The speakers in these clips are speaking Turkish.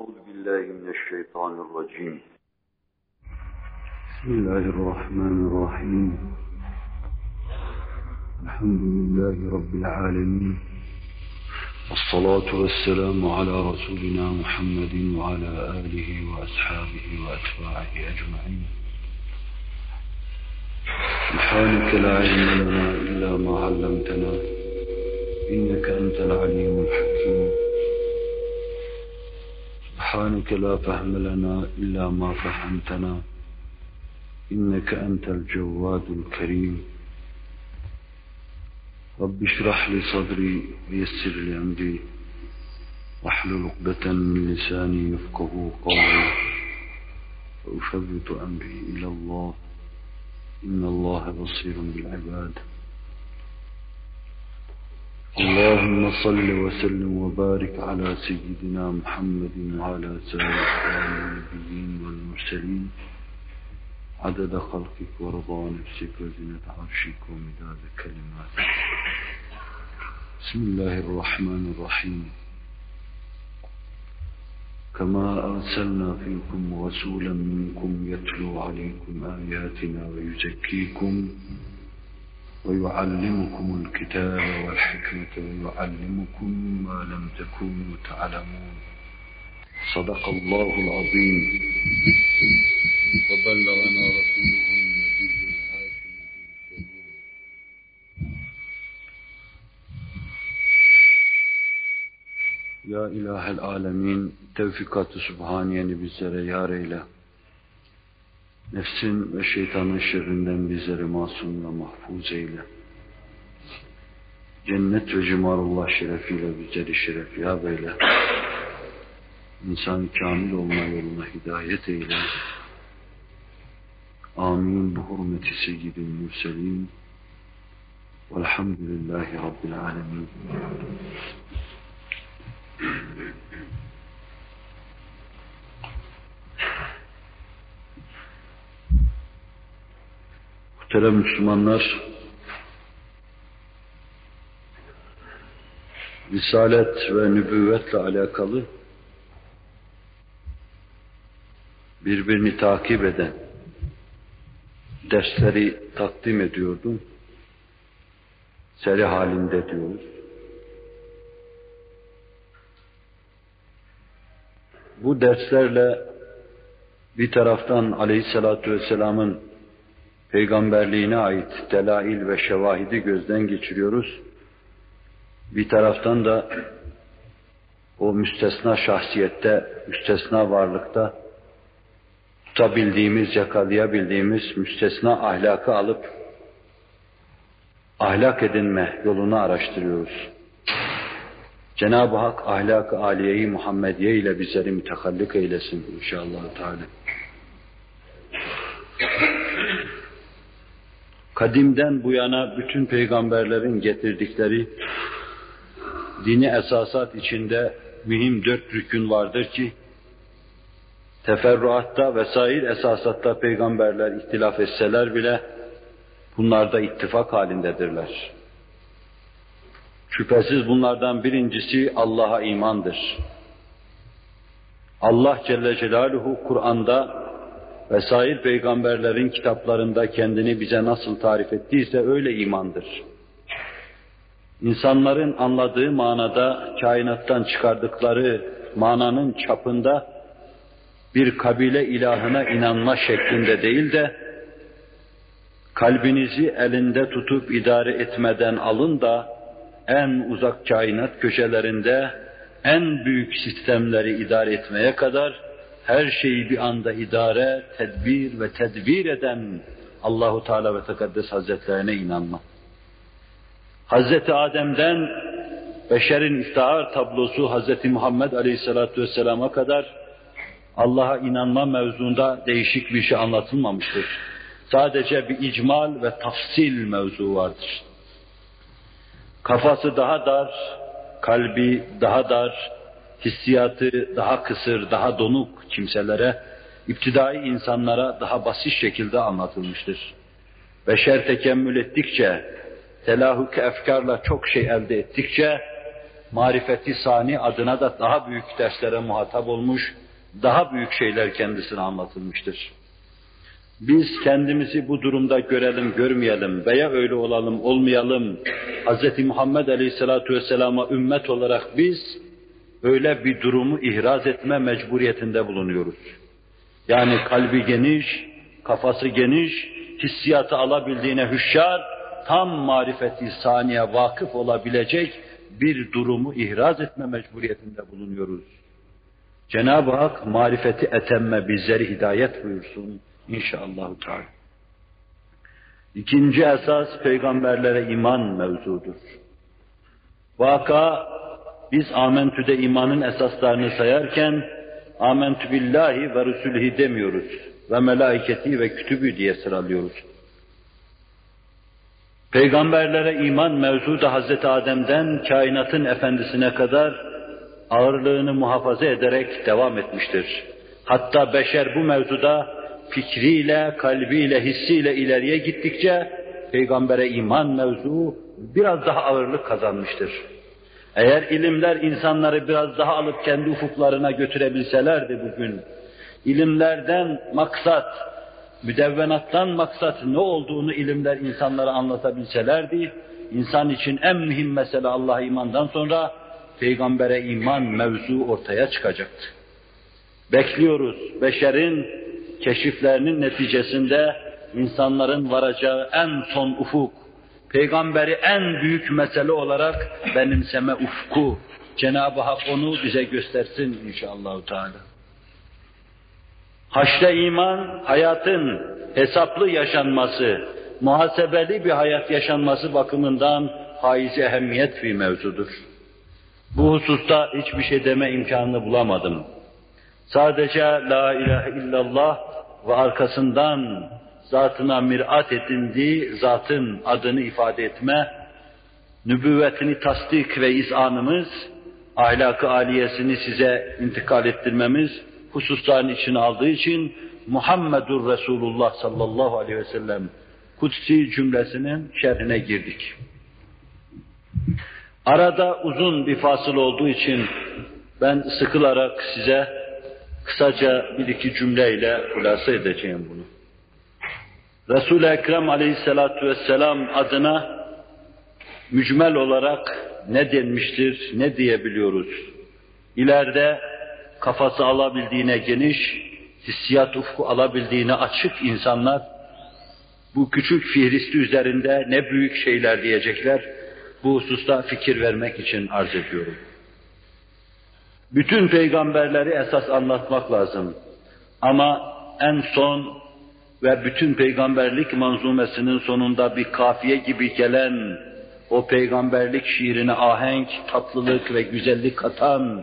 أعوذ بالله من الشيطان الرجيم. بسم الله الرحمن الرحيم. الحمد لله رب العالمين. والصلاة والسلام على رسولنا محمد وعلى آله وأصحابه وأتباعه أجمعين. سبحانك لا علم لنا إلا ما علمتنا. إنك أنت العليم الحكيم. سبحانك لا فهم لنا إلا ما فهمتنا. إنك أنت الجواد الكريم. رب اشرح لي صدري ويسر لي أمري. واحلل عقدة من لساني يفقه قولي. وأفوت أمري إلى الله. إن الله بصير بالعباد. اللهم صل وسلم وبارك على سيدنا محمد وعلى سائر النبيين والمرسلين. عدد خلقك ورضا نفسك وزنة عرشك ومداد كلماتك. بسم الله الرحمن الرحيم. كما أرسلنا فيكم رسولا منكم يتلو عليكم آياتنا ويزكيكم ويعلمكم الكتاب والحكمة ويعلمكم ما لم تكونوا تعلمون صدق الله العظيم وبلغنا رسوله النبي الهاشم الكريم Ya İlahel Alemin, tevfikat-ı Sübhaniyeni bizlere yar eyle. Nefsin ve şeytanın şerrinden bizleri masum ve mahfuz eyle. Cennet ve cimarullah şerefiyle bizleri şeref ya beyle. İnsan kamil olma yoluna hidayet eyle. Amin. Bu hürmeti seyyidin mürselin. Velhamdülillahi Rabbil alemin. Muhterem Müslümanlar, Risalet ve nübüvvetle alakalı birbirini takip eden dersleri takdim ediyordum. Seri halinde diyoruz. Bu derslerle bir taraftan Aleyhisselatü Vesselam'ın peygamberliğine ait delail ve şevahidi gözden geçiriyoruz. Bir taraftan da o müstesna şahsiyette, müstesna varlıkta tutabildiğimiz, yakalayabildiğimiz müstesna ahlakı alıp ahlak edinme yolunu araştırıyoruz. Cenab-ı Hak ahlak-ı aliyeyi Muhammediye ile bizleri mütekallik eylesin inşallah Teala. Kadimden bu yana bütün peygamberlerin getirdikleri dini esasat içinde mühim dört rükün vardır ki teferruatta vesair esasatta peygamberler ihtilaf etseler bile bunlarda ittifak halindedirler. Şüphesiz bunlardan birincisi Allah'a imandır. Allah Celle Celaluhu Kur'an'da vesair peygamberlerin kitaplarında kendini bize nasıl tarif ettiyse öyle imandır. İnsanların anladığı manada kainattan çıkardıkları mananın çapında bir kabile ilahına inanma şeklinde değil de kalbinizi elinde tutup idare etmeden alın da en uzak kainat köşelerinde en büyük sistemleri idare etmeye kadar her şeyi bir anda idare, tedbir ve tedbir eden Allahu Teala ve Tekaddes Hazretlerine inanma. Hazreti Adem'den beşerin iftihar tablosu Hazreti Muhammed Aleyhisselatü Vesselam'a kadar Allah'a inanma mevzunda değişik bir şey anlatılmamıştır. Sadece bir icmal ve tafsil mevzu vardır. Kafası daha dar, kalbi daha dar, hissiyatı daha kısır, daha donuk kimselere, iptidai insanlara daha basit şekilde anlatılmıştır. Beşer tekemmül ettikçe, telahuk efkarla çok şey elde ettikçe, marifeti sani adına da daha büyük derslere muhatap olmuş, daha büyük şeyler kendisine anlatılmıştır. Biz kendimizi bu durumda görelim, görmeyelim veya öyle olalım, olmayalım. Hz. Muhammed Aleyhisselatü Vesselam'a ümmet olarak biz öyle bir durumu ihraz etme mecburiyetinde bulunuyoruz. Yani kalbi geniş, kafası geniş, hissiyatı alabildiğine hüşyar, tam marifeti saniye vakıf olabilecek bir durumu ihraz etme mecburiyetinde bulunuyoruz. Cenab-ı Hak marifeti etemme bizleri hidayet buyursun inşallah. Teala. İkinci esas peygamberlere iman mevzudur. Vaka biz amentüde imanın esaslarını sayarken amentü billahi ve rusulhi demiyoruz ve melaiketi ve kütübü diye sıralıyoruz. Peygamberlere iman mevzu da Hazreti Adem'den kainatın efendisine kadar ağırlığını muhafaza ederek devam etmiştir. Hatta beşer bu mevzuda fikriyle, kalbiyle, hissiyle ileriye gittikçe peygambere iman mevzu biraz daha ağırlık kazanmıştır. Eğer ilimler insanları biraz daha alıp kendi ufuklarına götürebilselerdi bugün, ilimlerden maksat, müdevvenattan maksat ne olduğunu ilimler insanlara anlatabilselerdi, insan için en mühim mesele Allah'a imandan sonra peygambere iman mevzu ortaya çıkacaktı. Bekliyoruz beşerin keşiflerinin neticesinde insanların varacağı en son ufuk, peygamberi en büyük mesele olarak benimseme ufku, Cenab-ı Hak onu bize göstersin inşallah. Teala. Haşre iman, hayatın hesaplı yaşanması, muhasebeli bir hayat yaşanması bakımından haiz ehemmiyet bir mevzudur. Bu hususta hiçbir şey deme imkanını bulamadım. Sadece la ilahe illallah ve arkasından zatına mirat edindiği zatın adını ifade etme, nübüvvetini tasdik ve izanımız, ahlakı aliyesini size intikal ettirmemiz hususların içine aldığı için Muhammedur Resulullah sallallahu aleyhi ve sellem kutsi cümlesinin şerhine girdik. Arada uzun bir fasıl olduğu için ben sıkılarak size kısaca bir iki cümleyle hulasa edeceğim bunu. Resul-i Ekrem aleyhissalatu vesselam adına mücmel olarak ne denmiştir, ne diyebiliyoruz? İleride kafası alabildiğine geniş, hissiyat ufku alabildiğine açık insanlar bu küçük fihristi üzerinde ne büyük şeyler diyecekler. Bu hususta fikir vermek için arz ediyorum. Bütün peygamberleri esas anlatmak lazım. Ama en son ve bütün peygamberlik manzumesinin sonunda bir kafiye gibi gelen o peygamberlik şiirine ahenk, tatlılık ve güzellik katan,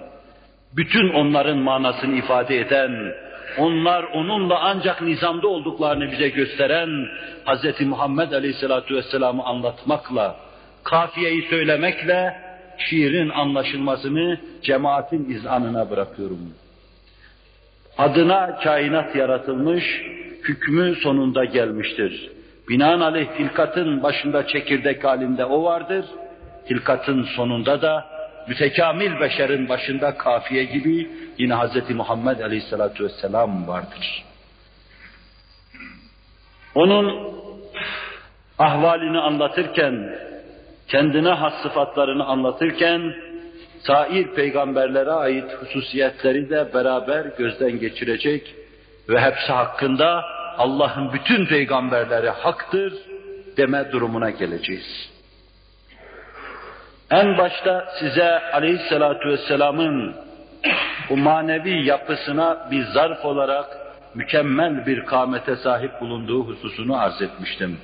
bütün onların manasını ifade eden, onlar onunla ancak nizamda olduklarını bize gösteren Hz. Muhammed Aleyhisselatü Vesselam'ı anlatmakla, kafiyeyi söylemekle şiirin anlaşılmasını cemaatin izanına bırakıyorum. Adına kainat yaratılmış, hükmü sonunda gelmiştir. Binaenaleyh hilkatın başında çekirdek halinde o vardır, hilkatın sonunda da mütekamil beşerin başında kafiye gibi yine Hz. Muhammed Aleyhisselatü Vesselam vardır. Onun ahvalini anlatırken, kendine has sıfatlarını anlatırken, sair peygamberlere ait hususiyetleri de beraber gözden geçirecek ve hepsi hakkında Allah'ın bütün peygamberleri haktır deme durumuna geleceğiz. En başta size aleyhissalatu vesselamın bu manevi yapısına bir zarf olarak mükemmel bir kâmete sahip bulunduğu hususunu arz etmiştim.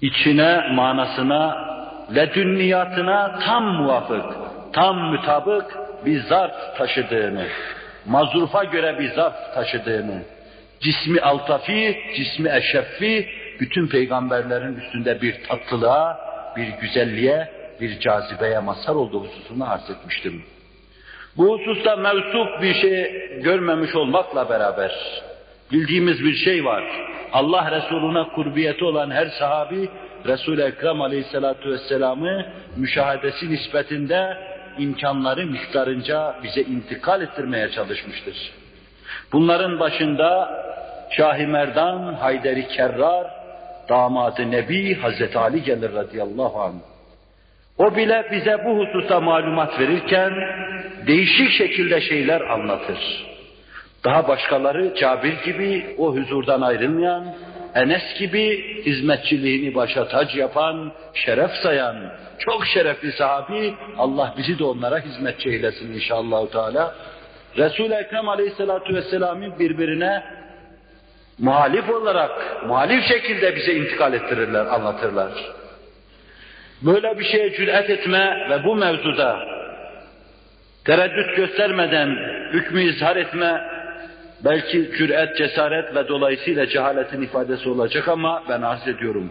İçine, manasına, ledünniyatına tam muvafık, tam mütabık bir zarf taşıdığını, mazrufa göre bir zarf taşıdığını, cismi altafi, cismi eşeffi, bütün peygamberlerin üstünde bir tatlılığa, bir güzelliğe, bir cazibeye mazhar olduğu hususunu arz etmiştim. Bu hususta mevsup bir şey görmemiş olmakla beraber bildiğimiz bir şey var. Allah Resuluna kurbiyeti olan her sahabi Resul-i Ekrem Aleyhisselatü Vesselam'ı müşahedesi nispetinde imkanları miktarınca bize intikal ettirmeye çalışmıştır. Bunların başında Şah-ı Merdan, Hayderi Kerrar, damadı Nebi Hazreti Ali gelir radıyallahu anh. O bile bize bu hususta malumat verirken değişik şekilde şeyler anlatır. Daha başkaları Cabir gibi o huzurdan ayrılmayan, Enes gibi hizmetçiliğini başa tac yapan, şeref sayan, çok şerefli sahabi, Allah bizi de onlara hizmetçi eylesin inşallah Teala. Resul-i Ekrem Aleyhisselatü Vesselam'ın birbirine muhalif olarak, muhalif şekilde bize intikal ettirirler, anlatırlar. Böyle bir şeye cüret etme ve bu mevzuda tereddüt göstermeden hükmü izhar etme belki cüret, cesaret ve dolayısıyla cehaletin ifadesi olacak ama ben arz ediyorum.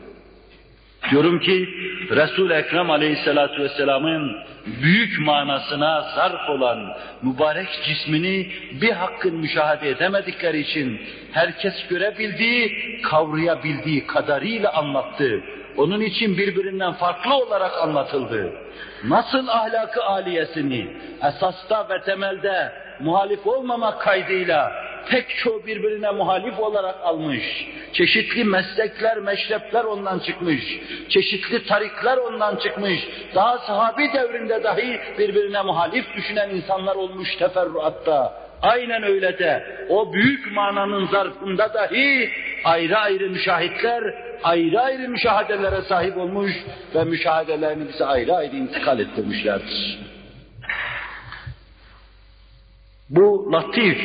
Diyorum ki Resul-i Ekrem Aleyhisselatü Vesselam'ın büyük manasına zarf olan mübarek cismini bir hakkın müşahede edemedikleri için herkes görebildiği, kavrayabildiği kadarıyla anlattı. Onun için birbirinden farklı olarak anlatıldı. Nasıl ahlakı aliyesini esasta ve temelde muhalif olmamak kaydıyla pek çoğu birbirine muhalif olarak almış. Çeşitli meslekler, meşrepler ondan çıkmış. Çeşitli tarikler ondan çıkmış. Daha sahabi devrinde dahi birbirine muhalif düşünen insanlar olmuş teferruatta. Aynen öyle de o büyük mananın zarfında dahi ayrı ayrı müşahitler, ayrı ayrı müşahedelere sahip olmuş ve müşahedelerini bize ayrı ayrı intikal ettirmişlerdir. Bu latif,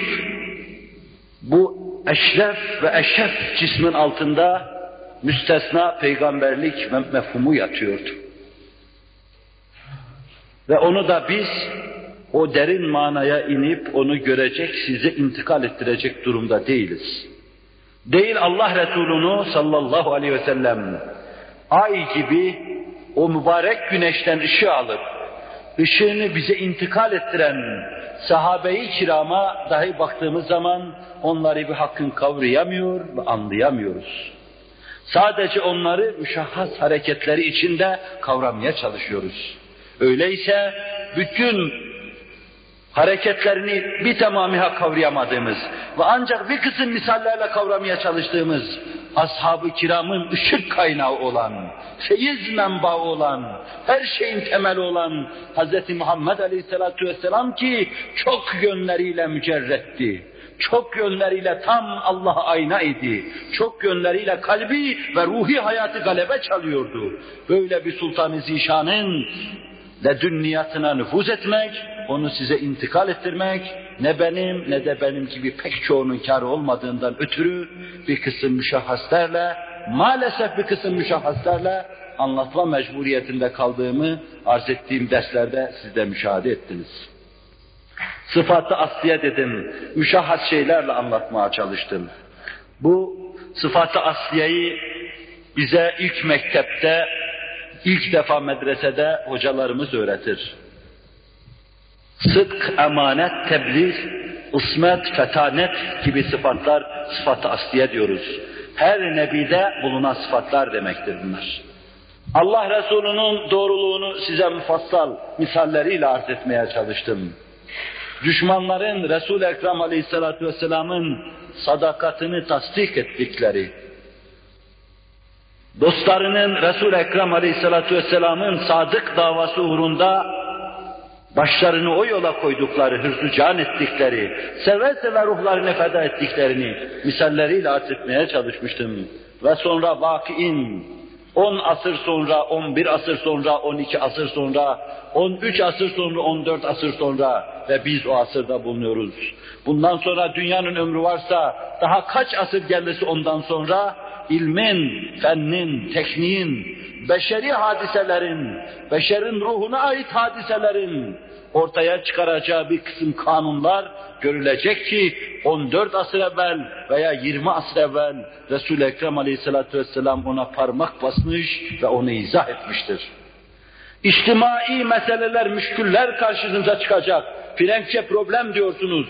bu eşref ve eşref cismin altında müstesna peygamberlik mefhumu yatıyordu. Ve onu da biz o derin manaya inip onu görecek, size intikal ettirecek durumda değiliz. Değil Allah Resulü'nü sallallahu aleyhi ve sellem ay gibi o mübarek güneşten ışığı alıp ışığını bize intikal ettiren sahabe-i kirama dahi baktığımız zaman onları bir hakkın kavrayamıyor ve anlayamıyoruz. Sadece onları müşahhas hareketleri içinde kavramaya çalışıyoruz. Öyleyse bütün hareketlerini bir tamamıyla kavrayamadığımız ve ancak bir kısım misallerle kavramaya çalıştığımız ashab-ı kiramın ışık kaynağı olan, feyiz menbaı olan, her şeyin temeli olan Hz. Muhammed Aleyhisselatü Vesselam ki çok yönleriyle mücerretti. Çok yönleriyle tam Allah'a ayna idi. Çok yönleriyle kalbi ve ruhi hayatı galebe çalıyordu. Böyle bir Sultan-ı Zişan'ın ledünniyatına nüfuz etmek, onu size intikal ettirmek, ne benim ne de benim gibi pek çoğunun kârı olmadığından ötürü bir kısım müşahhaslarla, maalesef bir kısım müşahhaslarla anlatma mecburiyetinde kaldığımı arz ettiğim derslerde siz de müşahede ettiniz. Sıfatı asliye dedim, müşahhas şeylerle anlatmaya çalıştım. Bu sıfatı asliyeyi bize ilk mektepte, ilk defa medresede hocalarımız öğretir. Sıdk, emanet, tebliğ, ısmet, fetanet gibi sıfatlar sıfatı asliye diyoruz. Her nebide bulunan sıfatlar demektir bunlar. Allah Resulü'nün doğruluğunu size mufassal misalleriyle arz etmeye çalıştım. Düşmanların Resul-i Ekrem Aleyhisselatü Vesselam'ın sadakatini tasdik ettikleri, dostlarının Resul-i Ekrem Aleyhisselatü Vesselam'ın sadık davası uğrunda başlarını o yola koydukları, hırslı can ettikleri, seve seve ruhlarını feda ettiklerini misalleriyle arz etmeye çalışmıştım. Ve sonra vakiin 10 asır sonra, 11 asır sonra, 12 asır sonra, 13 asır sonra, 14 asır sonra ve biz o asırda bulunuyoruz. Bundan sonra dünyanın ömrü varsa daha kaç asır gelmesi ondan sonra ilmin, fennin, tekniğin, beşeri hadiselerin, beşerin ruhuna ait hadiselerin ortaya çıkaracağı bir kısım kanunlar görülecek ki 14 asır evvel veya 20 asır evvel Resul-i Ekrem Aleyhisselatü Vesselam ona parmak basmış ve onu izah etmiştir. İçtimai meseleler, müşküller karşınıza çıkacak. Frenkçe problem diyorsunuz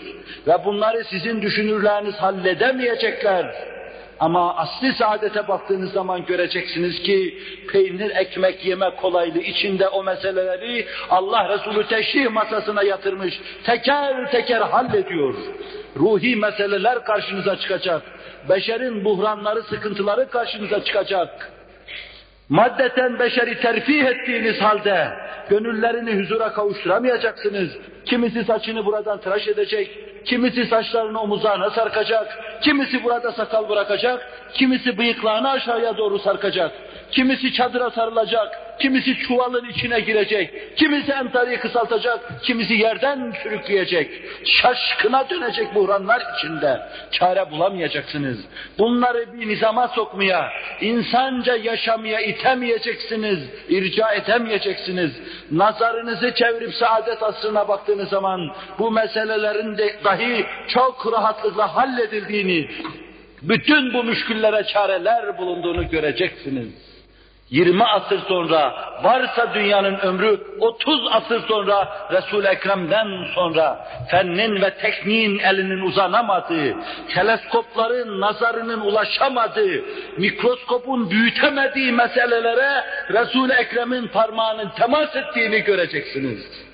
ve bunları sizin düşünürleriniz halledemeyecekler. Ama asli saadete baktığınız zaman göreceksiniz ki peynir ekmek yeme kolaylığı içinde o meseleleri Allah Resulü teşrih masasına yatırmış. Teker teker hallediyor. Ruhi meseleler karşınıza çıkacak. Beşerin buhranları, sıkıntıları karşınıza çıkacak. Maddeten beşeri terfih ettiğiniz halde gönüllerini huzura kavuşturamayacaksınız. Kimisi saçını buradan tıraş edecek, kimisi saçlarını omuzlarına sarkacak, kimisi burada sakal bırakacak, kimisi bıyıklarını aşağıya doğru sarkacak, kimisi çadıra sarılacak, kimisi çuvalın içine girecek, kimisi entarıyı kısaltacak, kimisi yerden sürükleyecek. Şaşkına dönecek buhranlar içinde. Çare bulamayacaksınız. Bunları bir nizama sokmaya, insanca yaşamaya itemeyeceksiniz, irca edemeyeceksiniz. Nazarınızı çevirip saadet asrına baktığınız zaman bu meselelerin de dahi çok rahatlıkla halledildiğini, bütün bu müşküllere çareler bulunduğunu göreceksiniz. 20 asır sonra, varsa dünyanın ömrü 30 asır sonra, Resul-i Ekrem'den sonra, fennin ve tekniğin elinin uzanamadığı, teleskopların nazarının ulaşamadığı, mikroskopun büyütemediği meselelere Resul-i Ekrem'in parmağının temas ettiğini göreceksiniz.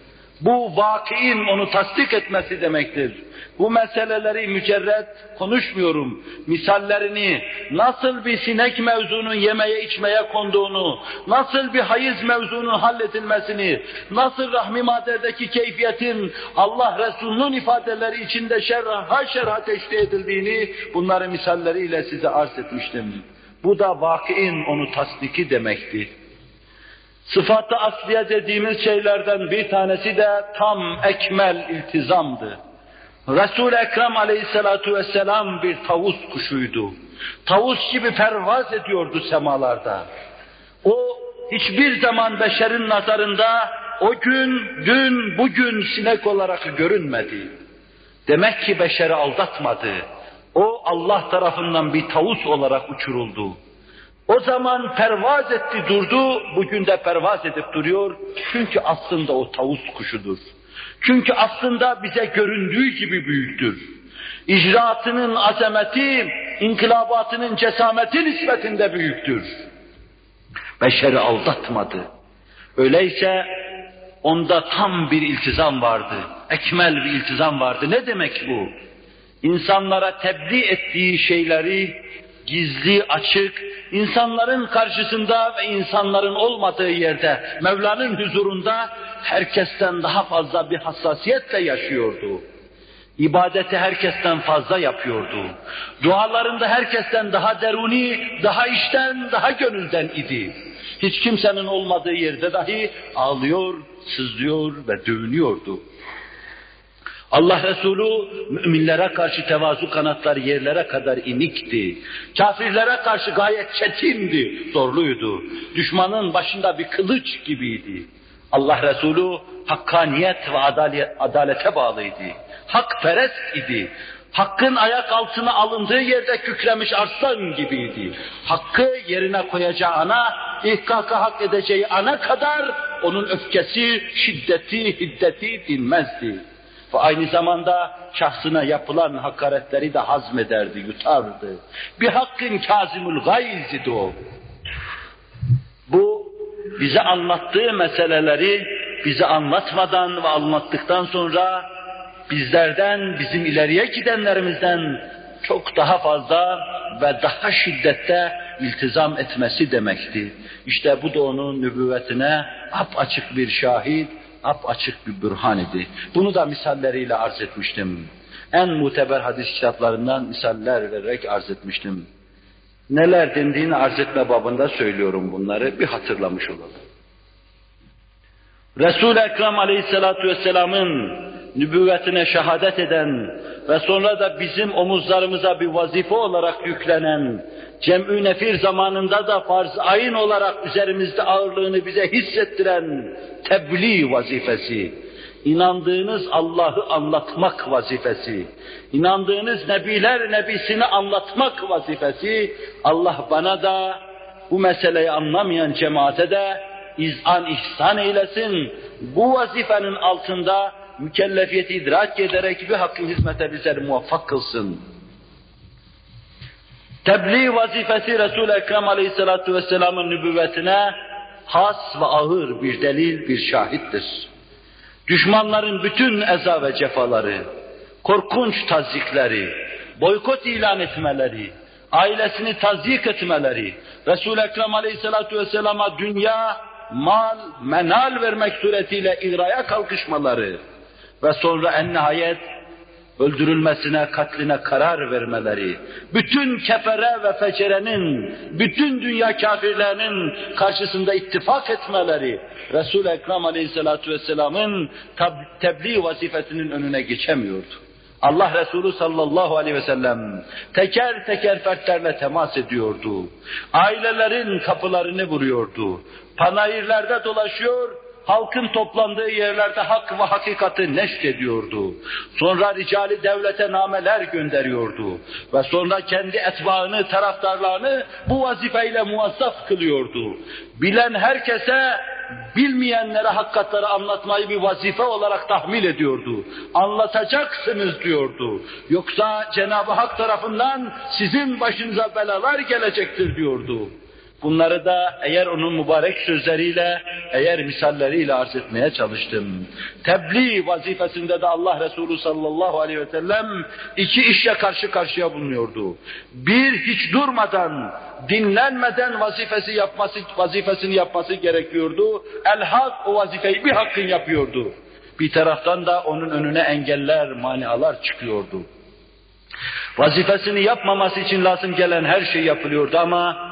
Bu vakiin onu tasdik etmesi demektir. Bu meseleleri mücerret konuşmuyorum. Misallerini, nasıl bir sinek mevzunun yemeye içmeye konduğunu, nasıl bir hayız mevzunun halledilmesini, nasıl rahmi maddedeki keyfiyetin Allah Resulü'nün ifadeleri içinde şerha şerha teşrih edildiğini, bunları misalleriyle size arz etmiştim. Bu da vakiin onu tasdiki demekti. Sıfatı asliye dediğimiz şeylerden bir tanesi de tam ekmel iltizamdı. Resul-i Ekrem aleyhissalatu vesselam bir tavus kuşuydu. Tavus gibi pervaz ediyordu semalarda. O hiçbir zaman beşerin nazarında o gün, dün, bugün sinek olarak görünmedi. Demek ki beşeri aldatmadı. O Allah tarafından bir tavus olarak uçuruldu. O zaman pervaz etti durdu, bugün de pervaz edip duruyor. Çünkü aslında o tavus kuşudur. Çünkü aslında bize göründüğü gibi büyüktür. İcraatının azameti, inkılabatının cesameti nispetinde büyüktür. Beşeri aldatmadı. Öyleyse onda tam bir iltizam vardı. Ekmel bir iltizam vardı. Ne demek bu? İnsanlara tebliğ ettiği şeyleri gizli, açık, insanların karşısında ve insanların olmadığı yerde, Mevla'nın huzurunda herkesten daha fazla bir hassasiyetle yaşıyordu. İbadeti herkesten fazla yapıyordu. Dualarında herkesten daha deruni, daha içten, daha gönülden idi. Hiç kimsenin olmadığı yerde dahi ağlıyor, sızlıyor ve dövünüyordu. Allah Resulü müminlere karşı tevazu kanatları yerlere kadar inikti. Kafirlere karşı gayet çetindi, zorluydu. Düşmanın başında bir kılıç gibiydi. Allah Resulü hakkaniyet ve adalete bağlıydı. Hakperest idi. Hakkın ayak altına alındığı yerde kükremiş arslan gibiydi. Hakkı yerine koyacağı ana, ihkaka hak edeceği ana kadar onun öfkesi, şiddeti, hiddeti dinmezdi. Ve aynı zamanda şahsına yapılan hakaretleri de hazmederdi, yutardı. Bir hakkın kazimul gayz o. Bu bize anlattığı meseleleri bize anlatmadan ve anlattıktan sonra bizlerden, bizim ileriye gidenlerimizden çok daha fazla ve daha şiddette iltizam etmesi demekti. İşte bu da onun nübüvvetine açık bir şahit, ap açık bir bürhan idi. Bunu da misalleriyle arz etmiştim. En muteber hadis kitaplarından misaller vererek arz etmiştim. Neler dendiğini arz etme babında söylüyorum bunları, bir hatırlamış olalım. Resul-i Ekrem Aleyhisselatü Vesselam'ın nübüvvetine şehadet eden ve sonra da bizim omuzlarımıza bir vazife olarak yüklenen, cem'ü nefir zamanında da farz ayın olarak üzerimizde ağırlığını bize hissettiren tebliğ vazifesi, inandığınız Allah'ı anlatmak vazifesi, inandığınız Nebiler Nebisini anlatmak vazifesi, Allah bana da bu meseleyi anlamayan cemaate de izan ihsan eylesin. Bu vazifenin altında mükellefiyeti idrak ederek bir hakkın hizmete bizleri muvaffak kılsın. Tebliğ vazifesi Resul-i Ekrem Aleyhisselatü Vesselam'ın nübüvvetine has ve ağır bir delil, bir şahittir. Düşmanların bütün eza ve cefaları, korkunç tazikleri, boykot ilan etmeleri, ailesini tazyik etmeleri, Resul-i Ekrem Aleyhisselatü Vesselam'a dünya, mal, menal vermek suretiyle igraya kalkışmaları ve sonra en nihayet öldürülmesine, katline karar vermeleri, bütün kefere ve fecerenin, bütün dünya kafirlerinin karşısında ittifak etmeleri, Resul-i Ekrem Aleyhisselatü Vesselam'ın tebliğ vazifesinin önüne geçemiyordu. Allah Resulü sallallahu aleyhi ve sellem teker teker fertlerle temas ediyordu. Ailelerin kapılarını vuruyordu. Panayırlarda dolaşıyor, halkın toplandığı yerlerde hak ve hakikati neşk ediyordu. Sonra ricali devlete nameler gönderiyordu. Ve sonra kendi etbaını, taraftarlarını bu vazifeyle muvazzaf kılıyordu. Bilen herkese bilmeyenlere hakikatleri anlatmayı bir vazife olarak tahmil ediyordu. Anlatacaksınız diyordu. Yoksa Cenab-ı Hak tarafından sizin başınıza belalar gelecektir diyordu. Bunları da eğer onun mübarek sözleriyle, eğer misalleriyle arz etmeye çalıştım. Tebliğ vazifesinde de Allah Resulü sallallahu aleyhi ve sellem iki işle karşı karşıya bulunuyordu. Bir, hiç durmadan, dinlenmeden vazifesi yapması, vazifesini yapması gerekiyordu. El hak o vazifeyi bir hakkın yapıyordu. Bir taraftan da onun önüne engeller, manialar çıkıyordu. Vazifesini yapmaması için lazım gelen her şey yapılıyordu ama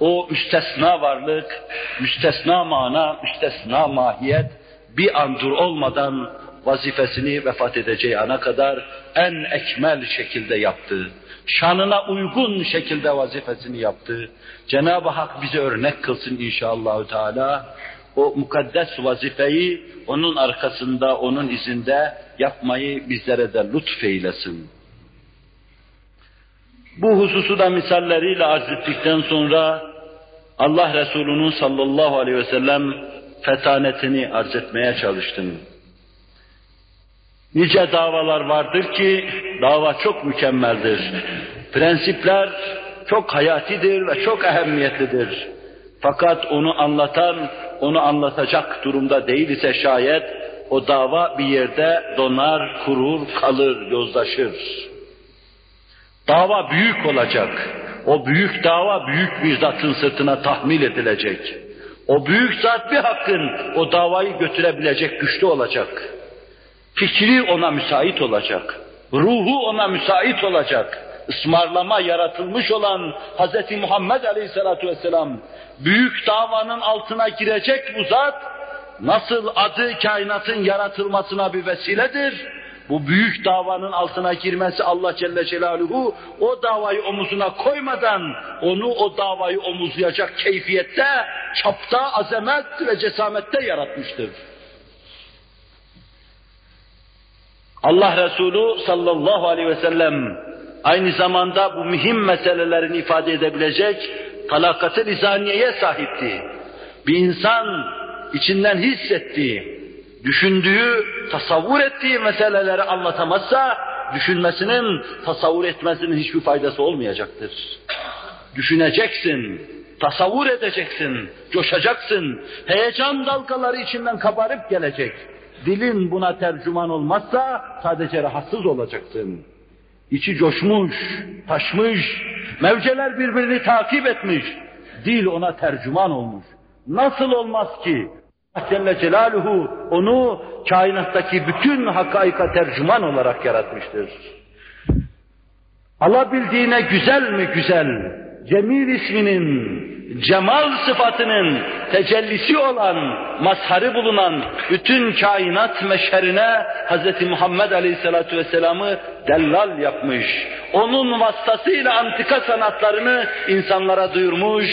o müstesna varlık, müstesna mana, müstesna mahiyet bir an dur olmadan vazifesini vefat edeceği ana kadar en ekmel şekilde yaptı. Şanına uygun şekilde vazifesini yaptı. Cenab-ı Hak bize örnek kılsın inşallahü teala. O mukaddes vazifeyi onun arkasında, onun izinde yapmayı bizlere de lütfeylesin. Bu hususu da misalleriyle arz ettikten sonra Allah Resulü'nün sallallahu aleyhi ve sellem fetanetini arz etmeye çalıştım. Nice davalar vardır ki dava çok mükemmeldir. Prensipler çok hayatidir ve çok ehemmiyetlidir. Fakat onu anlatan, onu anlatacak durumda değil ise şayet o dava bir yerde donar, kurur, kalır, yozlaşır. Dava büyük olacak. O büyük dava büyük bir zatın sırtına tahmil edilecek. O büyük zat bir hakkın o davayı götürebilecek güçlü olacak. Fikri ona müsait olacak. Ruhu ona müsait olacak. Ismarlama yaratılmış olan Hz. Muhammed Aleyhisselatü Vesselam büyük davanın altına girecek bu zat nasıl adı kainatın yaratılmasına bir vesiledir, bu büyük davanın altına girmesi Allah Celle Celaluhu o davayı omuzuna koymadan onu o davayı omuzlayacak keyfiyette, çapta, azamet ve cesamette yaratmıştır. Allah Resulü sallallahu aleyhi ve sellem aynı zamanda bu mühim meselelerin ifade edebilecek talakat-ı lizaniyeye sahipti. Bir insan içinden hissettiği, düşündüğü, tasavvur ettiği meseleleri anlatamazsa, düşünmesinin, tasavvur etmesinin hiçbir faydası olmayacaktır. Düşüneceksin, tasavvur edeceksin, coşacaksın, heyecan dalgaları içinden kabarıp gelecek. Dilin buna tercüman olmazsa sadece rahatsız olacaksın. İçi coşmuş, taşmış, mevceler birbirini takip etmiş. Dil ona tercüman olmuş. Nasıl olmaz ki? Allah Celle Celaluhu onu kainattaki bütün hakaika tercüman olarak yaratmıştır. Alabildiğine güzel mi güzel, Cemil isminin, cemal sıfatının tecellisi olan, mazharı bulunan bütün kainat meşherine Hz. Muhammed Aleyhisselatü Vesselam'ı dellal yapmış. Onun vasıtasıyla antika sanatlarını insanlara duyurmuş,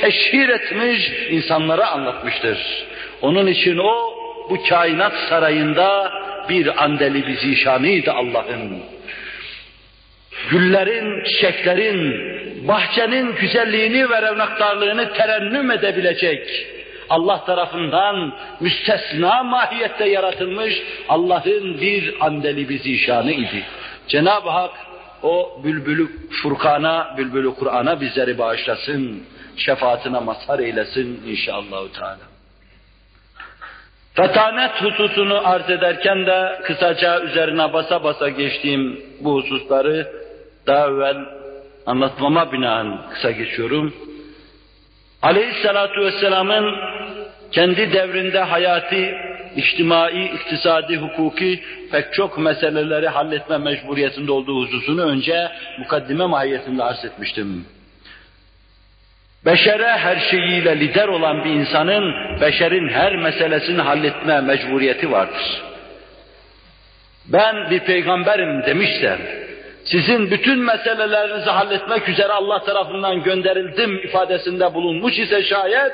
teşhir etmiş, insanlara anlatmıştır. Onun için o bu kainat sarayında bir andeli bir zişanıydı Allah'ın. Güllerin, çiçeklerin, bahçenin güzelliğini ve revnaktarlığını terennüm edebilecek, Allah tarafından müstesna mahiyette yaratılmış Allah'ın bir andeli bir zişanı idi. Cenab-ı Hak o bülbülü Furkan'a, bülbülü Kur'an'a bizleri bağışlasın, şefaatine mazhar eylesin inşallah. Teala. Fetanet hususunu arz ederken de kısaca üzerine basa basa geçtiğim bu hususları daha evvel anlatmama binaen kısa geçiyorum. Aleyhissalatu vesselamın kendi devrinde hayati, içtimai, iktisadi, hukuki pek çok meseleleri halletme mecburiyetinde olduğu hususunu önce mukaddime mahiyetinde arz etmiştim. Beşere her şeyiyle lider olan bir insanın beşerin her meselesini halletme mecburiyeti vardır. Ben bir peygamberim demişsem, sizin bütün meselelerinizi halletmek üzere Allah tarafından gönderildim ifadesinde bulunmuş ise şayet,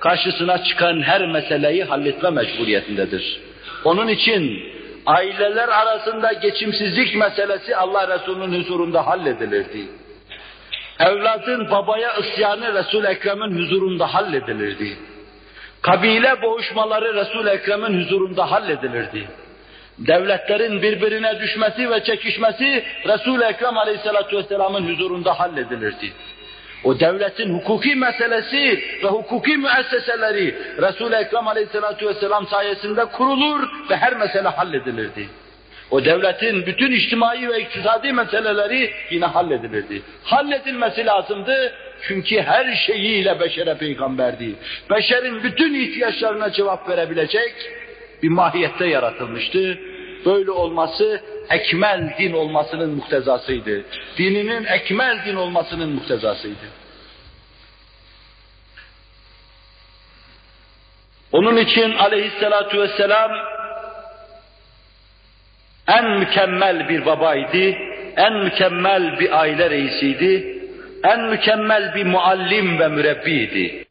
karşısına çıkan her meseleyi halletme mecburiyetindedir. Onun için aileler arasında geçimsizlik meselesi Allah Resulü'nün huzurunda halledilirdi. Evladın babaya isyanı Resul Ekrem'in huzurunda halledilirdi. Kabile boğuşmaları Resul Ekrem'in huzurunda halledilirdi. Devletlerin birbirine düşmesi ve çekişmesi Resul Ekrem Aleyhisselatü Vesselam'ın huzurunda halledilirdi. O devletin hukuki meselesi ve hukuki müesseseleri Resul-i Ekrem Aleyhisselatü Vesselam sayesinde kurulur ve her mesele halledilirdi. O devletin bütün içtimai ve iktisadi meseleleri yine halledilirdi. Halledilmesi lazımdı çünkü her şeyiyle beşere peygamberdi. Beşerin bütün ihtiyaçlarına cevap verebilecek bir mahiyette yaratılmıştı. Böyle olması ekmel din olmasının muhtezasıydı. Dininin ekmel din olmasının muhtezasıydı. Onun için aleyhissalatu vesselam en mükemmel bir babaydı, en mükemmel bir aile reisiydi, en mükemmel bir muallim ve mürebbiydi.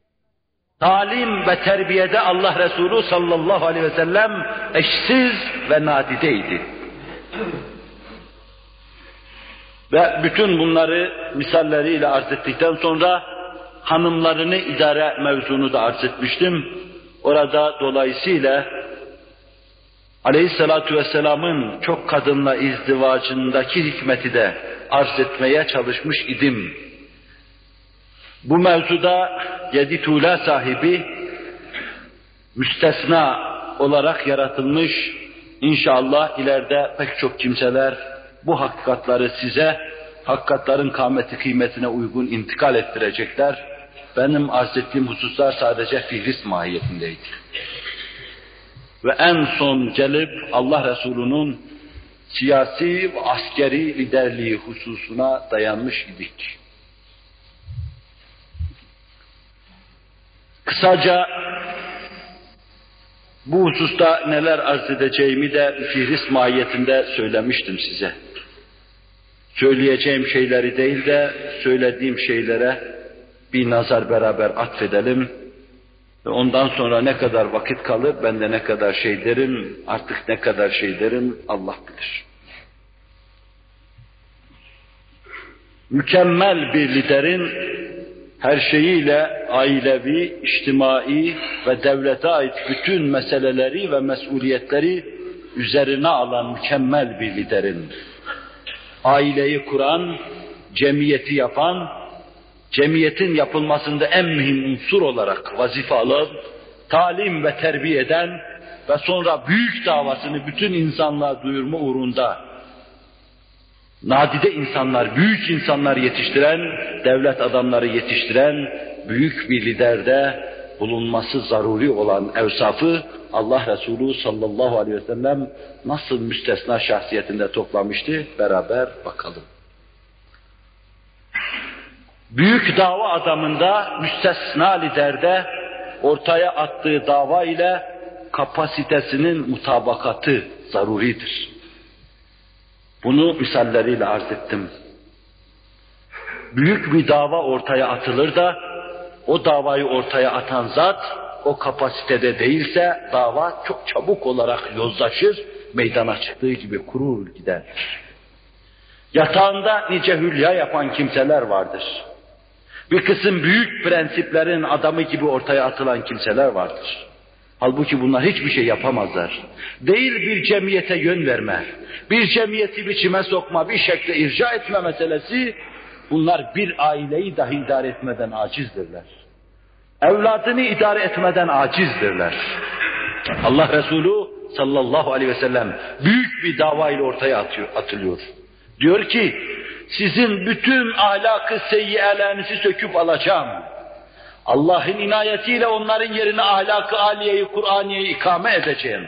Talim ve terbiyede Allah Resulü sallallahu aleyhi ve sellem eşsiz ve nadideydi. Ve bütün bunları misalleriyle arz ettikten sonra hanımlarını idare mevzunu da arz etmiştim. Orada dolayısıyla Aleyhissalatu vesselamın çok kadınla izdivacındaki hikmeti de arz etmeye çalışmış idim. Bu mevzuda yedi tuğla sahibi müstesna olarak yaratılmış İnşallah ileride pek çok kimseler bu hakikatları size hakikatların kâmeti kıymetine uygun intikal ettirecekler. Benim arz ettiğim hususlar sadece fihrist mahiyetindeydi. Ve en son gelip Allah Resulü'nün siyasi ve askeri liderliği hususuna dayanmış idik. Kısaca bu hususta neler arz edeceğimi de fihris mahiyetinde söylemiştim size. Söyleyeceğim şeyleri değil de söylediğim şeylere bir nazar beraber atfedelim. Ondan sonra ne kadar vakit kalır, ben de ne kadar şey derim, artık ne kadar şey derim Allah bilir. Mükemmel bir liderin her şeyiyle ailevi, içtimai ve devlete ait bütün meseleleri ve mesuliyetleri üzerine alan mükemmel bir liderin, aileyi kuran, cemiyeti yapan, cemiyetin yapılmasında en mühim unsur olarak vazife alan, talim ve terbiye eden ve sonra büyük davasını bütün insanlığa duyurma uğrunda nadide insanlar, büyük insanlar yetiştiren, devlet adamları yetiştiren büyük bir liderde bulunması zaruri olan evsafı Allah Resulü sallallahu aleyhi ve sellem nasıl müstesna şahsiyetinde toplamıştı beraber bakalım. Büyük dava adamında müstesna liderde ortaya attığı dava ile kapasitesinin mutabakatı zaruridir. Bunu misalleriyle arz ettim. Büyük bir dava ortaya atılır da o davayı ortaya atan zat o kapasitede değilse dava çok çabuk olarak yozlaşır, meydana çıktığı gibi kurur gider. Yatağında nice hülya yapan kimseler vardır. Bir kısım büyük prensiplerin adamı gibi ortaya atılan kimseler vardır. Halbuki bunlar hiçbir şey yapamazlar. Değil bir cemiyete yön verme, bir cemiyeti biçime sokma, bir şekle irca etme meselesi, bunlar bir aileyi dahi idare etmeden acizdirler. Evladını idare etmeden acizdirler. Allah Resulü sallallahu aleyhi ve sellem büyük bir dava ile ortaya atıyor, atılıyor. Diyor ki, sizin bütün ahlakı seyyiyelerinizi söküp alacağım. Allah'ın inayetiyle onların yerine ahlakı aliyeyi, Kur'aniyeyi ikame edeceğim.